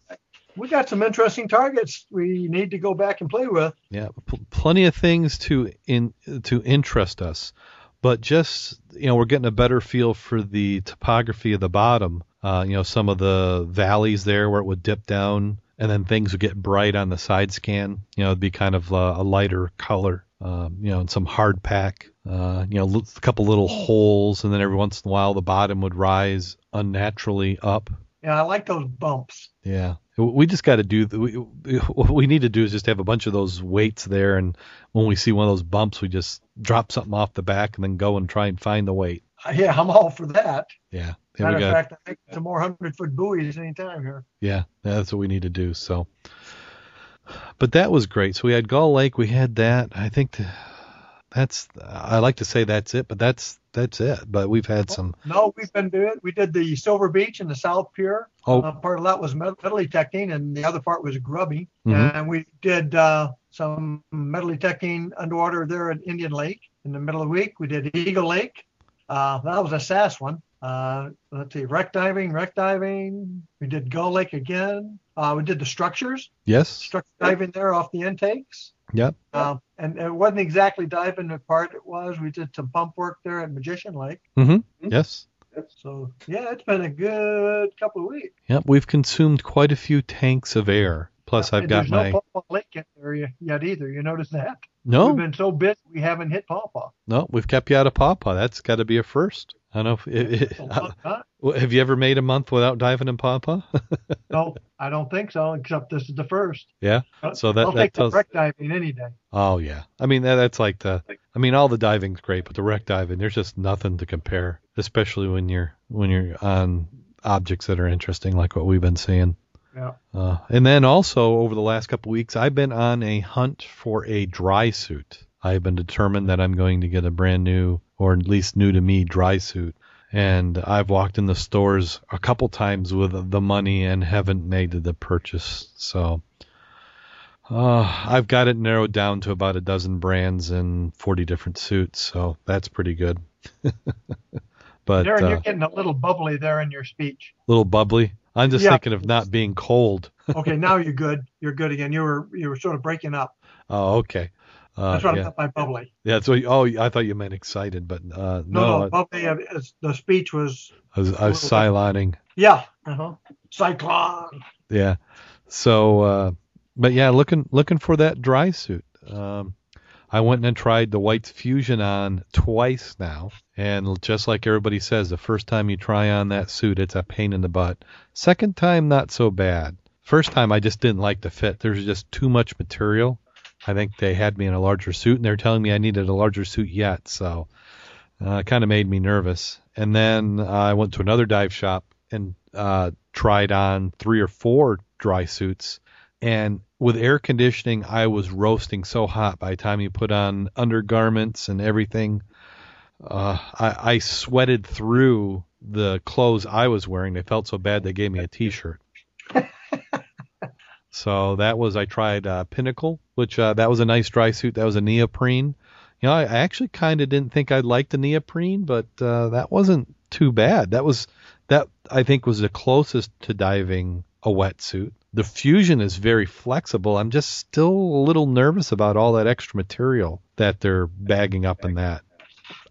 We got some interesting targets we need to go back and play with. Yeah, pl- plenty of things to in to interest us, but just you know we're getting a better feel for the topography of the bottom. Uh, you know some of the valleys there where it would dip down, and then things would get bright on the side scan. You know, it'd be kind of uh, a lighter color. Um, you know, and some hard pack. Uh, you know, a couple little holes, and then every once in a while the bottom would rise unnaturally up. Yeah, I like those bumps. Yeah, we just got to do. We, what we need to do is just have a bunch of those weights there, and when we see one of those bumps, we just drop something off the back and then go and try and find the weight. Uh, yeah, I'm all for that. Yeah. yeah Matter of fact, I think some more hundred foot buoys anytime here. Yeah, that's what we need to do. So, but that was great. So we had Gull Lake. We had that. I think the, that's. I like to say that's it, but that's that's it. But we've had some. No, we've been doing. We did the Silver Beach and the South Pier. Oh. Uh, part of that was metal detecting, and the other part was grubby. Mhm. And we did uh, some metal detecting underwater there at Indian Lake. In the middle of the week, we did Eagle Lake. Uh, that was a sass one. Uh, let's see, wreck diving, wreck diving. We did Gull Lake again. Uh, we did the structures, Yes. structure diving there off the intakes. Yep. Uh, and it wasn't exactly diving the part it was. We did some pump work there at Magician Lake. Mm-hmm. Yes. So yeah, it's been a good couple of weeks. Yep. We've consumed quite a few tanks of air. Plus, I've And got there's my. no Pawpaw Lake in there y- yet either. You notice that? No, We've been so busy we haven't hit Pawpaw. no, we've kept you out of Pawpaw. That's got to be a first. I don't know. It, it, uh, have you ever made a month without diving in Pawpaw? no, I don't think so. Except this is the first. yeah. Uh, So that I'll that take tells. the wreck diving any day. Oh yeah. I mean that, that's like the. I mean all the diving's great, but the wreck diving there's just nothing to compare, especially when you're when you're on objects that are interesting like what we've been seeing. Yeah. Uh, and then also over the last couple weeks, I've been on a hunt for a dry suit. I've been determined that I'm going to get a brand new, or at least new to me, dry suit. And I've walked in the stores a couple times with the money and haven't made the purchase. So uh, I've got it narrowed down to about a dozen brands and 40 different suits. So that's pretty good. but Darren, uh, you're getting a little bubbly there in your speech. A little bubbly. I'm just Yeah. thinking of not being cold. Okay, now you're good. You're good again. You were you were sort of breaking up. Oh, okay. Uh, That's what yeah. I meant by bubbly. Yeah, so oh, I thought you meant excited, but uh, No, no, no, bubbly. uh, The speech was I was, I was bit. yeah. Uh-huh. Cyclone. Yeah. So, uh, but yeah, looking looking for that dry suit. Um, I went and tried the White's Fusion on twice now, and just like everybody says, the first time you try on that suit, it's a pain in the butt. Second time, not so bad. First time, I just didn't like the fit. There's just too much material. I think they had me in a larger suit, and they're telling me I needed a larger suit yet, so uh, it kind of made me nervous. And then uh, I went to another dive shop and uh, tried on three or four dry suits. And with air conditioning, I was roasting so hot by the time you put on undergarments and everything. Uh, I, I sweated through the clothes I was wearing. They felt so bad they gave me a T-shirt. So that was I tried uh, Pinnacle, which uh, that was a nice dry suit. That was a neoprene. You know, I, I actually kind of didn't think I'd like the neoprene, but uh, that wasn't too bad. That was that I think was the closest to diving a wetsuit. The Fusion is very flexible. I'm just still a little nervous about all that extra material that they're bagging up in that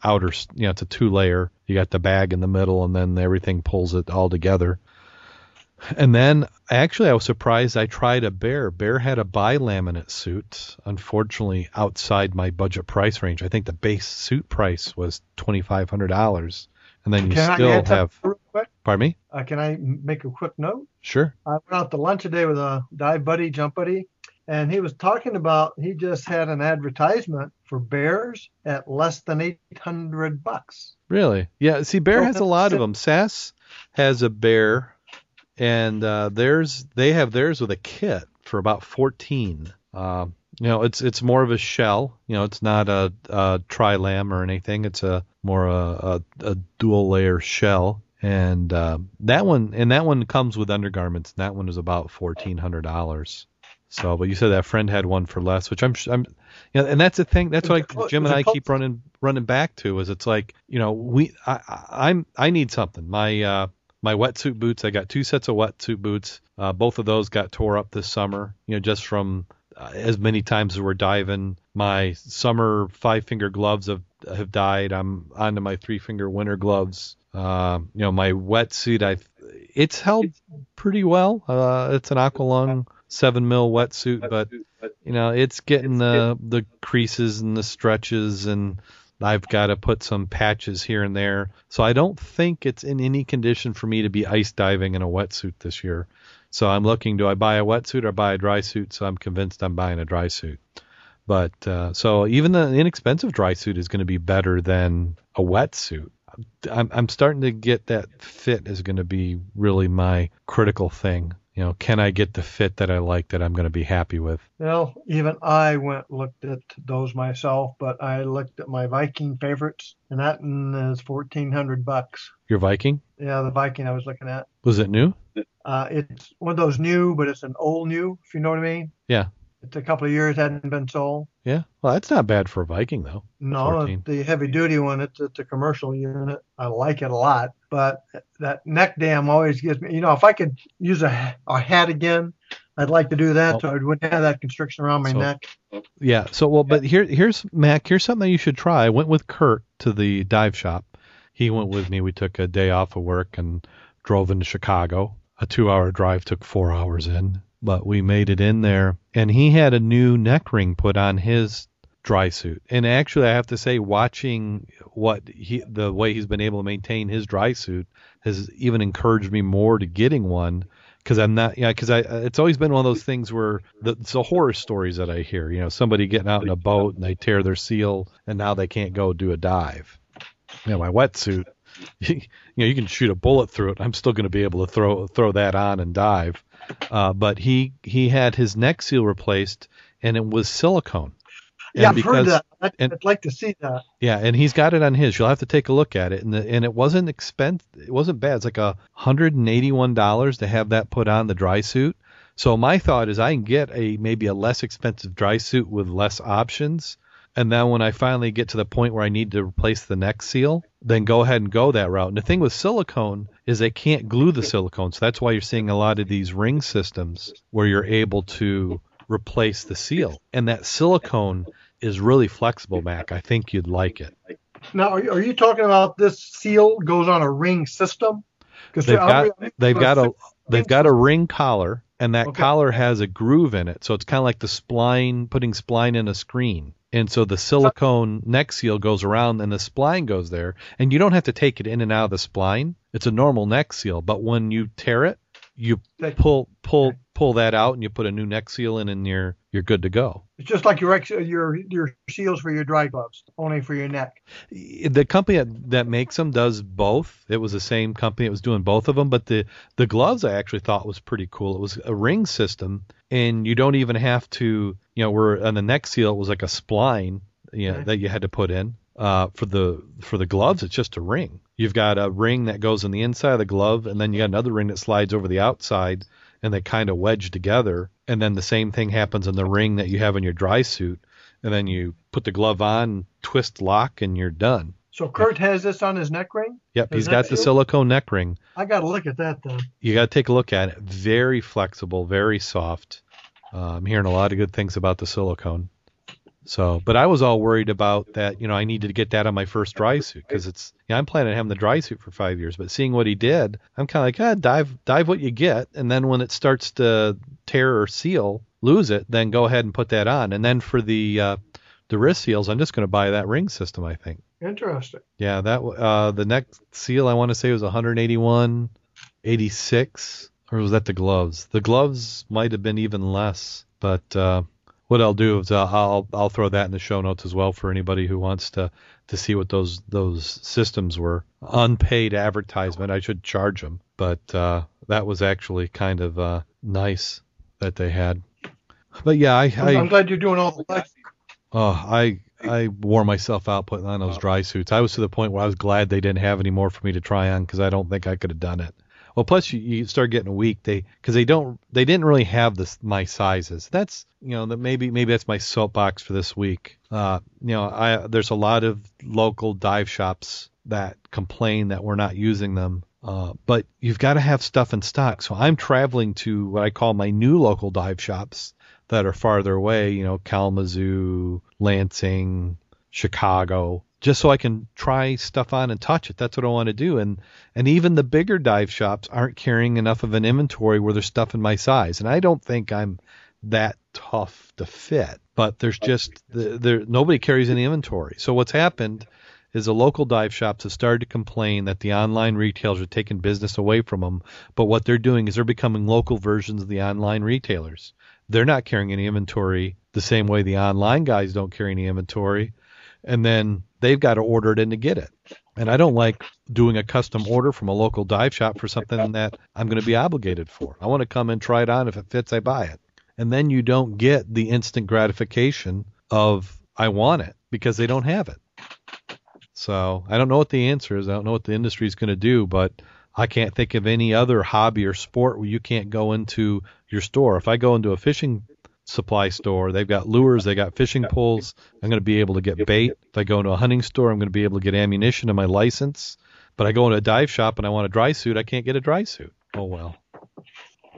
outer. You know, it's a two layer. You got the bag in the middle, and then everything pulls it all together. And then actually, I was surprised. I tried a Bare. Bare had a bilaminate suit. Unfortunately, outside my budget price range. I think the base suit price was twenty five hundred dollars, and then you Can still have. real quick? Pardon me. Uh, can I make a quick note? Sure. I went out to lunch today with a dive buddy, jump buddy, and he was talking about he just had an advertisement for bears at less than eight hundred bucks. Really? Yeah. See, Bare has a lot of them. Sass has a Bare, and uh, theirs they have theirs with a kit for about 14. Uh, you know, it's it's more of a shell. You know, it's not a, a tri-lam or anything. It's a more a, a, a dual layer shell. And uh, that one and that one comes with undergarments. And that one is about fourteen hundred dollars. So, but you said that friend had one for less, which I'm, I'm, you know, and that's the thing. That's what I, Jim and I keep running, running back to is it's like, you know, we, I, I'm, I need something. My, uh, my wetsuit boots. I got two sets of wetsuit boots. Uh, both of those got tore up this summer. You know, just from uh, as many times as we're diving. My summer five finger gloves have have died. I'm onto my three finger winter gloves. Uh, you know, my wetsuit, I it's held pretty well. Uh, it's an Aqualung seven mil wetsuit, but you know, it's getting the the creases and the stretches and I've got to put some patches here and there. So I don't think it's in any condition for me to be ice diving in a wetsuit this year. So I'm looking, do I buy a wetsuit or buy a dry suit? So I'm convinced I'm buying a dry suit. But uh, so even the inexpensive dry suit is going to be better than a wetsuit. I'm, I'm starting to get that fit is going to be really my critical thing you know, can I get the fit that I like that I'm going to be happy with? Well, even I went looked at those myself, but I looked at my Viking favorites, and that is fourteen hundred bucks. Your Viking? Yeah, the Viking I was looking at. Was it new? Uh, it's one of those new, but it's an old new, if you know what I mean. Yeah. It's a couple of years hadn't been sold. Yeah, well, that's not bad for a Viking though. No, 14. the heavy duty one, it's, it's a commercial unit. I like it a lot, but that neck dam always gives me. You know, if I could use a, a hat again, I'd like to do that, so I wouldn't have that constriction around my so, neck. Yeah. So well, but here here's Mac. Here's something you should try. I went with Kurt to the dive shop. He went with me. We took a day off of work and drove into Chicago. A two-hour drive took four hours in but we made it in there. And he had a new neck ring put on his dry suit. And actually, I have to say, watching what he, the way he's been able to maintain his dry suit has even encouraged me more to getting one. Because I'm not, yeah, because I, it's always been one of those things where the, it's the horror stories that I hear. You know, somebody getting out in a boat and they tear their seal and now they can't go do a dive. You know, my wetsuit, you know, you can shoot a bullet through it. I'm still going to be able to throw throw that on and dive. Uh, but he he had his neck seal replaced, and it was silicone. And yeah, I've because, heard that. I'd, and, I'd, like to see that. Yeah, and he's got it on his. You'll have to take a look at it, and the, and it wasn't expensive. It wasn't bad. It's like a hundred and eighty-one dollars to have that put on the dry suit. So my thought is, I can get a maybe a less expensive dry suit with less options, and then when I finally get to the point where I need to replace the next seal, then go ahead and go that route. And the thing with silicone is they can't glue the silicone, so that's why you're seeing a lot of these ring systems where you're able to replace the seal. And that silicone is really flexible, Mac. I think you'd like it. Now, are you, are you talking about this seal goes on a ring system? Because they've got they've got a they've got a ring collar, and that okay. collar has a groove in it, so it's kind of like the spline putting spline in a screen. And so the silicone neck seal goes around and the spline goes there. And you don't have to take it in and out of the spline. It's a normal neck seal. But when you tear it, you pull pull pull that out and you put a new neck seal in and you're you're good to go. It's just like your your your seals for your dry gloves, only for your neck. The company that, that makes them does both. It was the same company that was doing both of them, but the the gloves I actually thought was pretty cool. It was a ring system and you don't even have to, you know, where on the neck seal it was like a spline, you know, that you had to put in. Uh, for the for the gloves, it's just a ring. You've got a ring that goes on the inside of the glove, and then you got another ring that slides over the outside, and they kind of wedge together. And then the same thing happens in the ring that you have in your dry suit, and then you put the glove on, twist lock, and you're done. So Kurt has this on his neck ring. Yep, he's got the silicone neck ring. I got to look at that then. You got to take a look at it. Very flexible, very soft. Uh, I'm hearing a lot of good things about the silicone. So, but I was all worried about that. You know, I needed to get that on my first dry suit because it's. Yeah, I'm planning on having the dry suit for five years. But seeing what he did, I'm kind of like, ah, dive, dive what you get, and then when it starts to tear or seal, lose it, then go ahead and put that on. And then for the uh, the wrist seals, I'm just going to buy that ring system. I think. Interesting. Yeah, that uh, the next seal I want to say was 181, 86 or was that the gloves? The gloves might have been even less, but uh, what I'll do is uh, I'll I'll throw that in the show notes as well for anybody who wants to to see what those those systems were. Unpaid advertisement, I should charge them, but uh, that was actually kind of uh, nice that they had. But yeah, I, I'm, I'm glad you're doing all the oh I I wore myself out putting on those dry suits. I was to the point where I was glad they didn't have any more for me to try on because I don't think I could have done it. Well, plus you, you start getting weak. They because they don't they didn't really have this my sizes. That's you know that maybe maybe that's my soapbox for this week. Uh, you know, I there's a lot of local dive shops that complain that we're not using them. Uh, but you've got to have stuff in stock. So I'm traveling to what I call my new local dive shops that are farther away. You know, Kalamazoo, Lansing, Chicago, just so I can try stuff on and touch it. That's what I want to do. And and even the bigger dive shops aren't carrying enough of an inventory where there's stuff in my size. And I don't think I'm that tough to fit. But there's just there nobody carries any inventory. So what's happened is the local dive shops have started to complain that the online retailers are taking business away from them. But what they're doing is they're becoming local versions of the online retailers. They're not carrying any inventory the same way the online guys don't carry any inventory. And then they've got to order it in to get it. And I don't like doing a custom order from a local dive shop for something that I'm going to be obligated for. I want to come and try it on. If it fits, I buy it. And then you don't get the instant gratification of I want it because they don't have it. So I don't know what the answer is. I don't know what the industry is going to do, but I can't think of any other hobby or sport where you can't go into your store. If I go into a fishing supply store, they've got lures, they got fishing poles. I'm going to be able to get bait. If I go into a hunting store, I'm going to be able to get ammunition and my license. But I go into a dive shop and I want a dry suit, I can't get a dry suit. Oh well.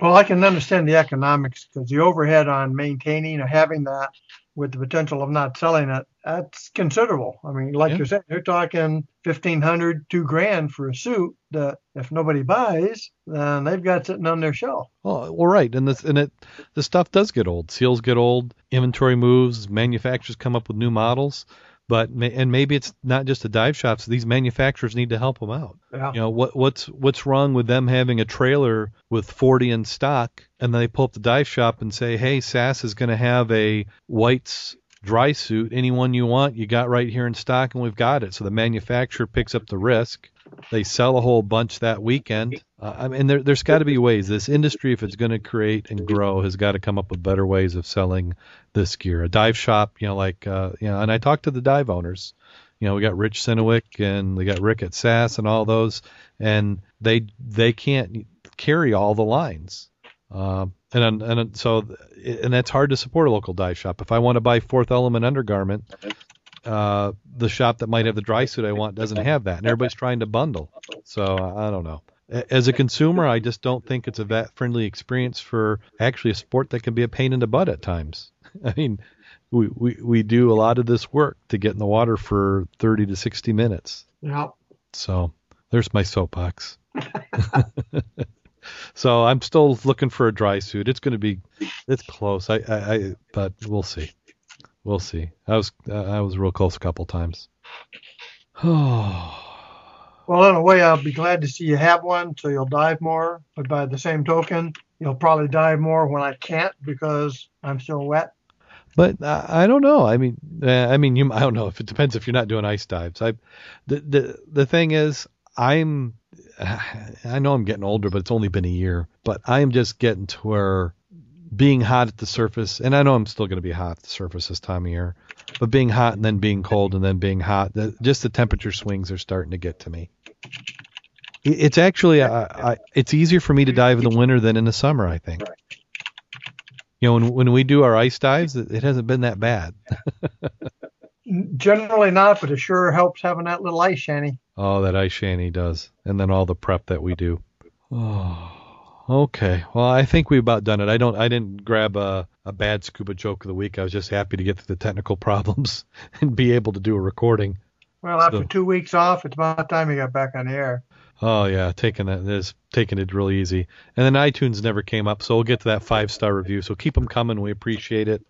Well, I can understand the economics because the overhead on maintaining or having that with the potential of not selling it, that's considerable. I mean, like Yeah. you're saying, you're talking fifteen hundred, two grand for a suit that if nobody buys, then they've got sitting on their shelf. Oh, well, right, and this and it, the stuff does get old. Seals get old. Inventory moves. Manufacturers come up with new models, but and maybe it's not just the dive shops. These manufacturers need to help them out. Yeah. You know what what's what's wrong with them having a trailer with 40 in stock, and then they pull up the dive shop and say, "Hey, SAS is going to have a whites dry suit. Anyone you want, you got right here in stock, and we've got it." So the manufacturer picks up the risk. They sell a whole bunch that weekend. Uh, I mean, there, there's got to be ways. This industry, if it's going to create and grow, has got to come up with better ways of selling this gear. A dive shop, you know, like uh, you know, and I talked to the dive owners. You know, we got Rich Sinowick and we got Rick at SAS and all those, and they they can't carry all the lines. Um, and and so and that's hard to support a local dive shop. If I want to buy Fourth Element undergarment, uh, the shop that might have the dry suit I want doesn't have that, and everybody's trying to bundle. So I don't know. As a consumer, I just don't think it's a vet friendly experience for actually a sport that can be a pain in the butt at times. I mean, we, we, we do a lot of this work to get in the water for 30 to 60 minutes. Yeah. So there's my soapbox. so I'm still looking for a dry suit. It's going to be, it's close. I, I, I, but we'll see. We'll see. I was, I was real close a couple times. Oh, Well, in a way, I'll be glad to see you have one, so you'll dive more. But by the same token, you'll probably dive more when I can't because I'm still wet. but I, I don't know. I mean, uh, I mean, you. I don't know if it depends if you're not doing ice dives. I, the the the thing is, I'm. I know I'm getting older, but it's only been a year. But I'm just getting to where being hot at the surface, and I know I'm still going to be hot at the surface this time of year, but being hot and then being cold and then being hot, the, just the temperature swings are starting to get to me. It's actually, I, I, it's easier for me to dive in the winter than in the summer. I think. You know, when when we do our ice dives, it, it hasn't been that bad. Generally not, but it sure helps having that little ice shanty. Oh, that ice shanty does, and then all the prep that we do. Oh, okay. Well, I think we've about done it. I don't. I didn't grab a a bad scuba joke of the week. I was just happy to get through the technical problems and be able to do a recording. Well, after So- two weeks off, it's about time you got back on the air. Oh yeah, taking that is taking it really easy. And then iTunes never came up, so we'll get to that five star review. So keep them coming. We appreciate it.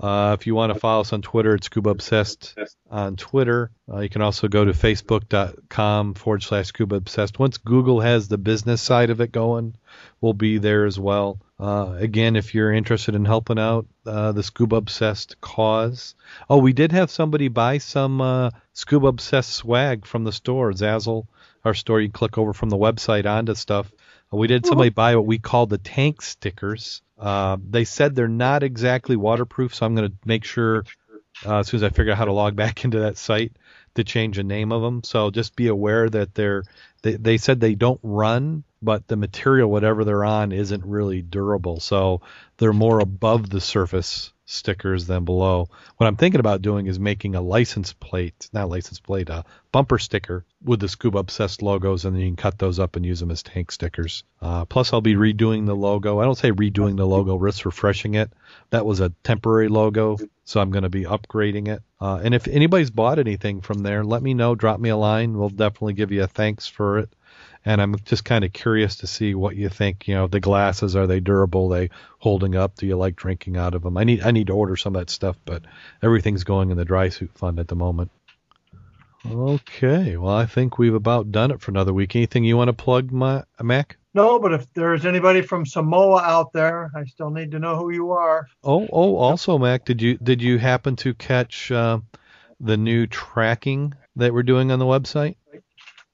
Uh, if you want to follow us on Twitter, it's Scuba Obsessed on Twitter. Uh, you can also go to facebook.com forward slash Scuba Obsessed. Once Google has the business side of it going, we'll be there as well. Uh, again, if you're interested in helping out uh, the Scuba Obsessed cause. Oh, we did have somebody buy some uh, Scuba Obsessed swag from the store, Zazzle our store. You click over from the website onto stuff. We did somebody buy what we call the tank stickers. Uh, they said they're not exactly waterproof, so I'm going to make sure uh, as soon as I figure out how to log back into that site to change the name of them. So just be aware that they're they, they said they don't run, but the material whatever they're on isn't really durable. So they're more above the surface stickers than below. What I'm thinking about doing is making a license plate, not license plate, a bumper sticker with the Scuba Obsessed logos, and then you can cut those up and use them as tank stickers. Uh, plus, I'll be redoing the logo. I don't say redoing the logo, risk refreshing it. That was a temporary logo, so I'm going to be upgrading it. Uh, and if anybody's bought anything from there, let me know. Drop me a line. We'll definitely give you a thanks for it and I'm just kind of curious to see what you think. You know, the glasses are they durable? Are they holding up? Do you like drinking out of them? I need I need to order some of that stuff, but everything's going in the dry suit fund at the moment. Okay, well I think we've about done it for another week. Anything you want to plug, my, Mac? No, but if there's anybody from Samoa out there, I still need to know who you are. Oh, oh, also, Mac, did you did you happen to catch uh, the new tracking that we're doing on the website?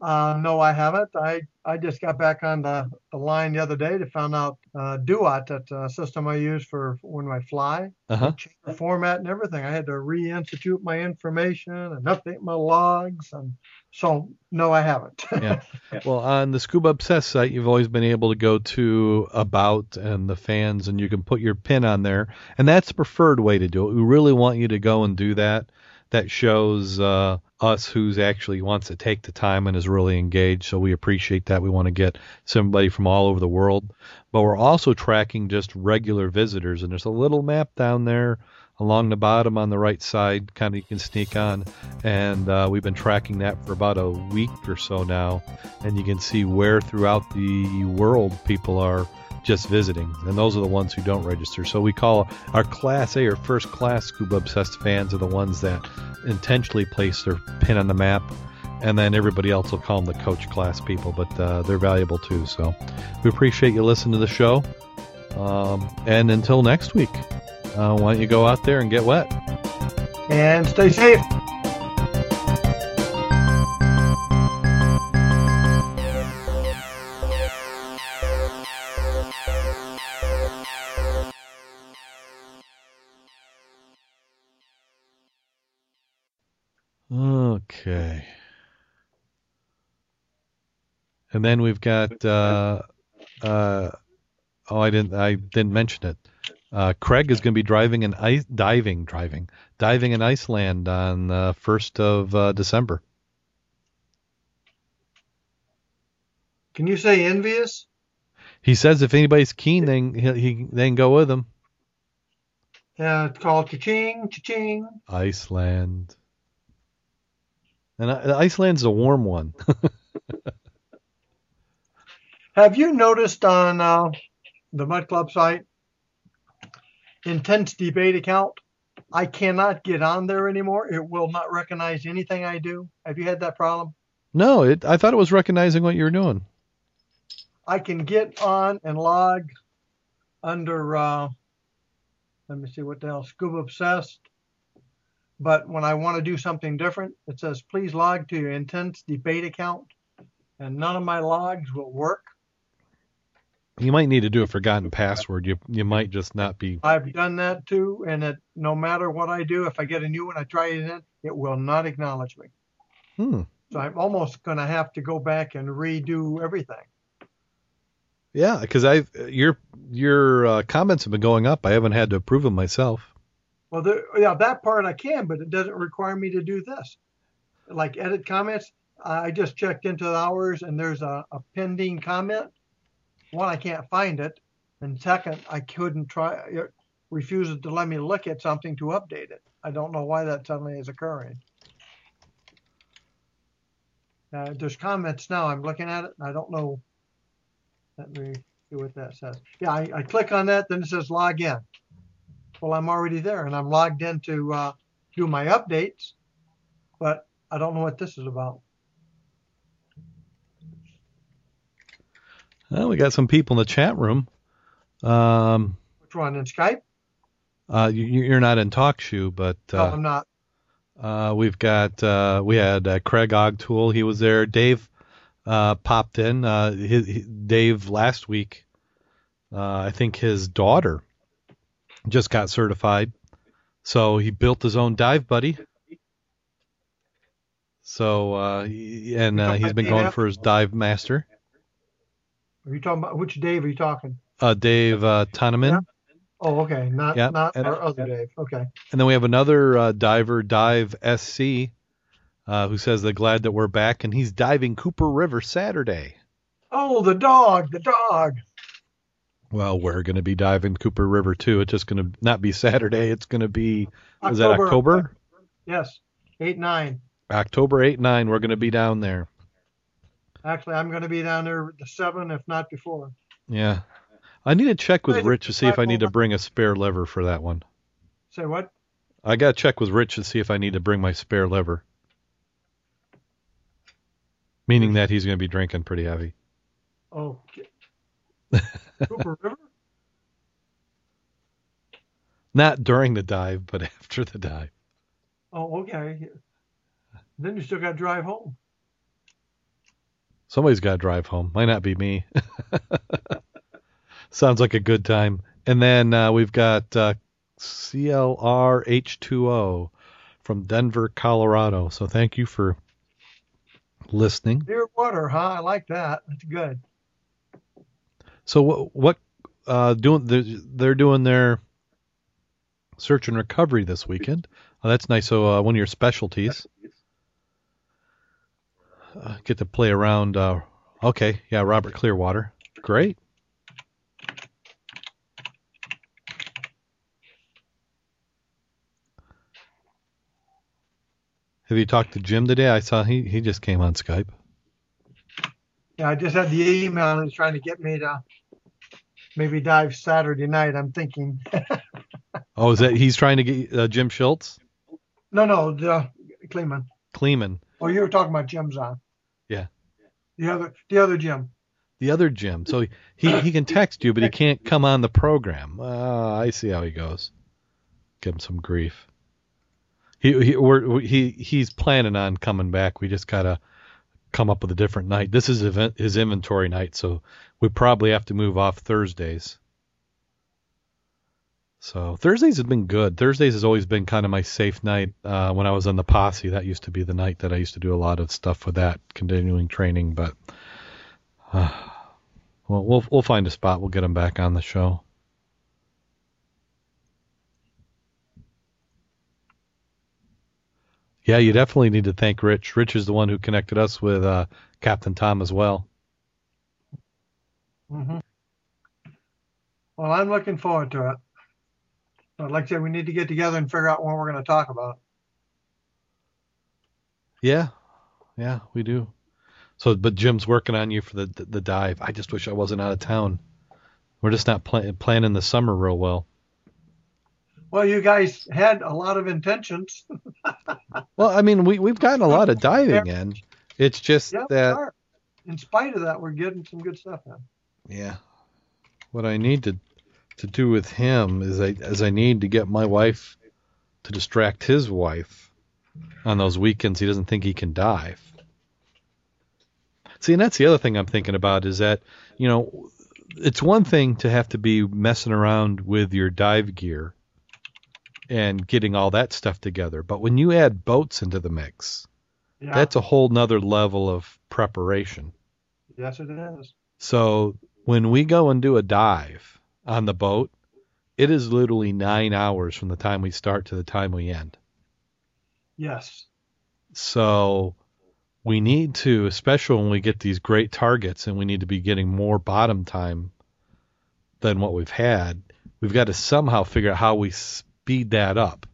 Uh, no, I haven't. I, I just got back on the, the line the other day to find out uh, Duat, that uh, system I use for when I fly, Uh-huh. the format and everything. I had to reinstitute my information and update my logs, and so no, I haven't. Yeah. Well, on the Scuba Obsessed site, you've always been able to go to About and the fans, and you can put your pin on there, and that's the preferred way to do it. We really want you to go and do that. That shows uh, us who's actually wants to take the time and is really engaged. So we appreciate that. We want to get somebody from all over the world, but we're also tracking just regular visitors, and there's a little map down there along the bottom on the right side, kind of you can sneak on, and uh, we've been tracking that for about a week or so now, and you can see where throughout the world people are just visiting, and those are the ones who don't register. So we call our Class A or First Class Scuba Obsessed fans are the ones that intentionally place their pin on the map, and then everybody else will call them the Coach Class people, but uh, they're valuable too. So we appreciate you listening to the show, um, and until next week, uh, why don't you go out there and get wet? and stay safe. Okay. And then we've got uh, uh, oh I didn't I didn't mention it. Uh, Craig is going to be driving in ice diving driving diving in Iceland on the first of uh, December. Can you say envious? He says if anybody's keen, then he, he they can go with him. Yeah, it's called cha-ching, cha-ching. Iceland. And Iceland's a warm one. Have you noticed on uh, the Mud Club site, intense debate account? I cannot get on there anymore. It will not recognize anything I do. Have you had that problem? no, it. I thought it was recognizing what you were doing. I can get on and log under, uh, let me see what the hell, Scuba Obsessed. But when I want to do something different, it says, please log to your intense debate account. And none of my logs will work. You might need to do a forgotten password. You you might just not be. I've done that too, and it no matter what I do, if I get a new one, I try it in, it will not acknowledge me. Hmm. So I'm almost going to have to go back and redo everything. Yeah, because I your your uh, comments have been going up. I haven't had to approve them myself. Well, there, yeah, that part I can, but it doesn't require me to do this. Like edit comments, I just checked into hours, and there's a, a pending comment. One, I can't find it, and second, I couldn't try. It refuses to let me look at something to update it. I don't know why that suddenly is occurring. Uh, there's comments now. I'm looking at it. And I don't know. Let me see what that says. Yeah, I, I click on that. Then it says log in. Well, I'm already there, and I'm logged in to uh, do my updates, but I don't know what this is about. Well, we got some people in the chat room. Um, Which one in Skype? uh, you, you're not in TalkShoe, but no, uh, I'm not. uh, we've got uh, we had uh, Craig Ogtool. He was there. Dave uh, popped in. Uh, his, his- Dave last week, uh, I think his daughter just got certified, so he built his own dive buddy. So uh, he- and uh, he's been going for his dive master. Are you talking about which Dave are you talking? Uh, Dave uh, Toneman. Oh, okay, not Yeah, not and- our other Dave. Okay. And then we have another uh, diver, Dive SC, uh, who says they're glad that we're back, and he's diving Cooper River Saturday. Oh, the dog, the dog. Well, we're going to be diving Cooper River too. It's just going to not be Saturday. It's going to be is that October? Uh, yes, eight nine. October 8 9. We're going to be down there. Actually, I'm going to be down there the seven, if not before. Yeah. I need to check with Rich to see if I need to bring a spare lever for that one. Say what? I got to check with Rich to see if I need to bring my spare lever. Meaning that he's going to be drinking pretty heavy. Oh, Cooper River. Not during the dive, but after the dive. Oh, okay. Then you still got to drive home. Somebody's got to drive home. Might not be me. Sounds like a good time. And then uh, we've got uh, CLR H2O from Denver, Colorado. So thank you for listening. Clear water, huh? I like that. That's good. So what, what uh, doing? They're, they're doing their search and recovery this weekend. Oh, that's nice. So uh, one of your specialties. Uh, get to play around. Uh, okay, yeah, Robert Clearwater. Great. Have you talked to Jim today? I saw he he just came on Skype. Yeah, I just had the email and it's trying to get me to maybe dive Saturday night. I'm thinking. Oh, is that he's trying to get uh, Jim Schultz? no, no, the Kleeman. Kleeman. Oh, you were talking about Jim's on. Yeah. The other, the other Jim. The other Jim. So he, he can text you, but he can't come on the program. Uh, I see how he goes. Give him some grief. He he we're, he he's planning on coming back. We just gotta come up with a different night. This is event, his inventory night, so we probably have to move off Thursdays. So Thursdays have been good. Thursdays has always been kind of my safe night. Uh, when I was on the posse, that used to be the night that I used to do a lot of stuff with that continuing training. But uh, well, we'll we'll find a spot. We'll get him back on the show. Yeah, you definitely need to thank Rich. Rich is the one who connected us with uh, Captain Tom as well. hmm Well, I'm looking forward to it. But like I said, we need to get together and figure out what we're going to talk about. Yeah, yeah, we do. So, but Jim's working on you for the the, the dive. I just wish I wasn't out of town. We're just not pla- planning the summer real well. Well, you guys had a lot of intentions. Well, I mean, we we've gotten a lot of diving in. It's just Yeah, we that are. In spite of that, we're getting some good stuff in. Yeah. What I need to to do with him is I is I need to get my wife to distract his wife on those weekends he doesn't think he can dive. See, and that's the other thing I'm thinking about is that, you know, it's one thing to have to be messing around with your dive gear and getting all that stuff together, but when you add boats into the mix, Yeah. that's a whole nother level of preparation. yes, it is. So when we go and do a dive on the boat, it is literally nine hours from the time we start to the time we end. Yes. So we need to, especially when we get these great targets and we need to be getting more bottom time than what we've had, we've got to somehow figure out how we speed that up.